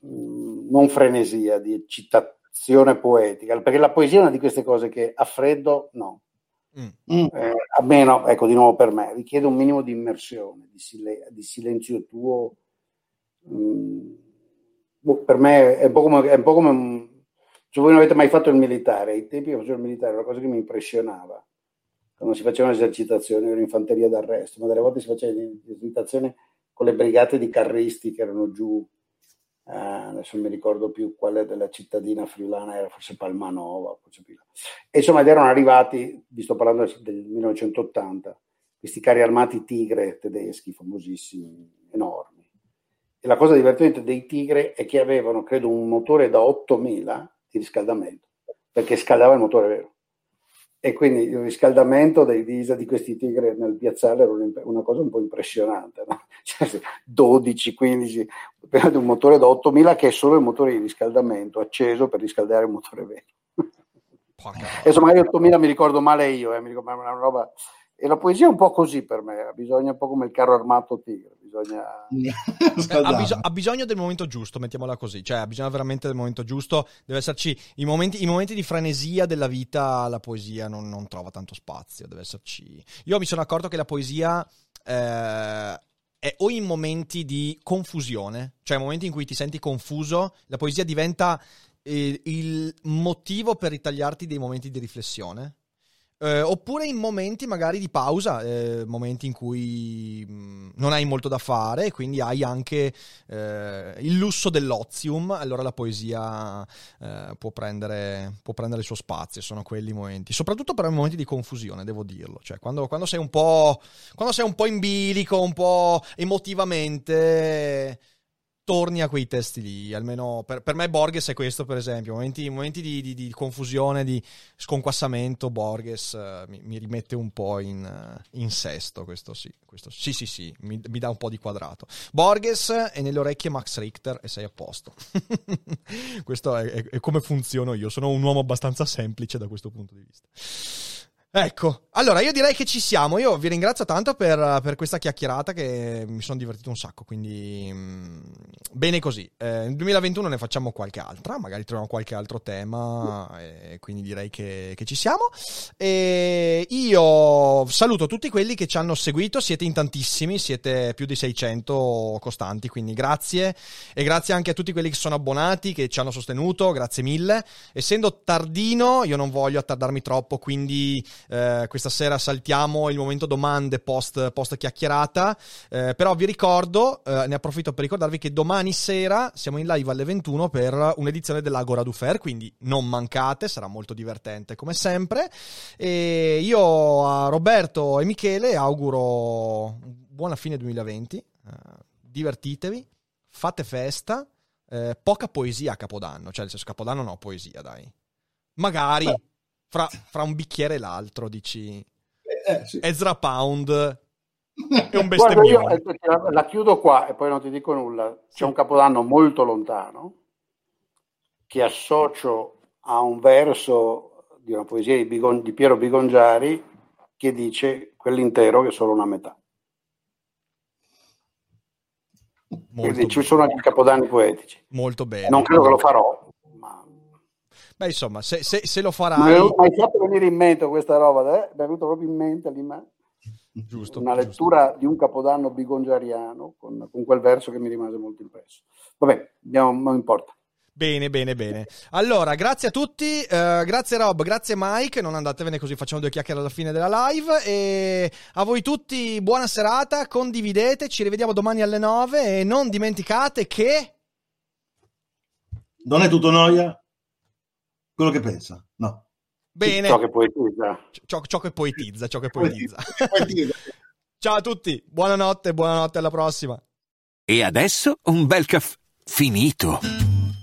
mh, non frenesia, di eccitazione poetica, perché la poesia è una di queste cose che a freddo no, Mm. Mm. eh, a meno, ecco di nuovo per me, richiede un minimo di immersione, di, sile- di silenzio tuo. Mm, boh, per me è un po' come, è un se voi non avete mai fatto il militare, ai tempi che facevo il militare, era una cosa che mi impressionava. Quando si facevano esercitazioni, ero in fanteria d'arresto, ma delle volte si faceva l'esercitazione con le brigate di carristi che erano giù, eh, adesso non mi ricordo più quale della cittadina friulana era, forse Palmanova, forse più. E insomma, ed erano arrivati, vi sto parlando del 1980, questi carri armati Tigre tedeschi, famosissimi, enormi. E la cosa divertente dei Tigre è che avevano, credo, un motore da 8000 di riscaldamento, perché scaldava il motore vero. E quindi il riscaldamento dei diesel di questi Tigre nel piazzale era un- una cosa un po' impressionante, no? Cioè, 12, 15, per un motore da 8000 che è solo il motore di riscaldamento acceso per riscaldare il motore vero. Adesso magari 8000 mi ricordo male io, eh, mi ricordo, ma è una roba... E la poesia è un po' così per me, bisogna un po' come il carro armato tigre, bisogna... Eh, ha, bisog- ha bisogno del momento giusto, mettiamola così, cioè ha bisogno veramente del momento giusto, deve esserci i momenti, i momenti di frenesia della vita, la poesia non, non trova tanto spazio, deve esserci... Io mi sono accorto che la poesia eh, è o in momenti di confusione, cioè momenti in cui ti senti confuso, la poesia diventa eh, il motivo per ritagliarti dei momenti di riflessione. Eh, oppure in momenti magari di pausa, eh, momenti in cui mh, non hai molto da fare e quindi hai anche eh, il lusso dell'ozium, allora la poesia eh, può, prendere, può prendere il suo spazio, sono quelli i momenti, soprattutto per i momenti di confusione, devo dirlo, cioè quando, quando sei un quando sei un po' in bilico, un po' emotivamente torni a quei testi lì, almeno per, per me Borges è questo per esempio, momenti, momenti di, di- di confusione, di sconquassamento, Borges eh, mi, mi rimette un po' in, eh, in sesto, questo sì, questo sì sì sì, mi, mi dà un po' di quadrato. Borges e nelle orecchie Max Richter e sei a posto. questo è, è- è come funziono io, sono un uomo abbastanza semplice da questo punto di vista. Ecco, allora io direi che ci siamo. Io vi ringrazio tanto per, per questa chiacchierata che mi sono divertito un sacco. Quindi, mm, bene così. Eh, nel 2021 ne facciamo qualche altra, magari troviamo qualche altro tema. E quindi direi che, che ci siamo. E io saluto tutti quelli che ci hanno seguito. Siete in tantissimi, siete più di 600 costanti. Quindi grazie. E grazie anche a tutti quelli che sono abbonati, che ci hanno sostenuto. Grazie mille. Essendo tardino, io non voglio attardarmi troppo, quindi eh, questa sera saltiamo il momento domande post, post chiacchierata, eh, però vi ricordo, eh, ne approfitto per ricordarvi che domani sera siamo in live alle 21 per un'edizione dell'Agora du Fair, quindi non mancate, sarà molto divertente come sempre. E io a Roberto e Michele auguro buona fine 2020, eh, divertitevi, fate festa, eh, poca poesia a Capodanno, cioè nel senso Capodanno no poesia, dai. Magari fra, fra un bicchiere e l'altro dici Eh, sì. Ezra Pound è un bestemmione. eh, la, la chiudo qua e poi non ti dico nulla. C'è un capodanno molto lontano che associo a un verso di una poesia di, Bigon- di Piero Bigongiari che dice quell'intero che è solo una metà. Molto, Quindi ci sono anche capodanni poetici. molto bene. Non credo che lo farò, Beh, insomma, se, se- se lo mi farai, è mai fatto venire in mente questa roba, eh? mi è venuto proprio in mente lì, ma- giusto, una giusto. lettura di un capodanno bigongiariano con, con quel verso che mi rimase molto impresso. Vabbè, andiamo, non importa. Bene, bene, bene. Allora, grazie a tutti, eh, grazie Rob, grazie Mike, non andatevene così facciamo due chiacchiere alla fine della live e a voi tutti buona serata, condividete, ci rivediamo domani alle 9 e non dimenticate che... Non è tutto noia? Quello che pensa, no. Bene, Ciò che poetizza. ciò, ciò che poetizza, ciò che poetizza. Poetizza. Ciao a tutti, buonanotte, buonanotte, alla prossima. E adesso un bel caffè finito.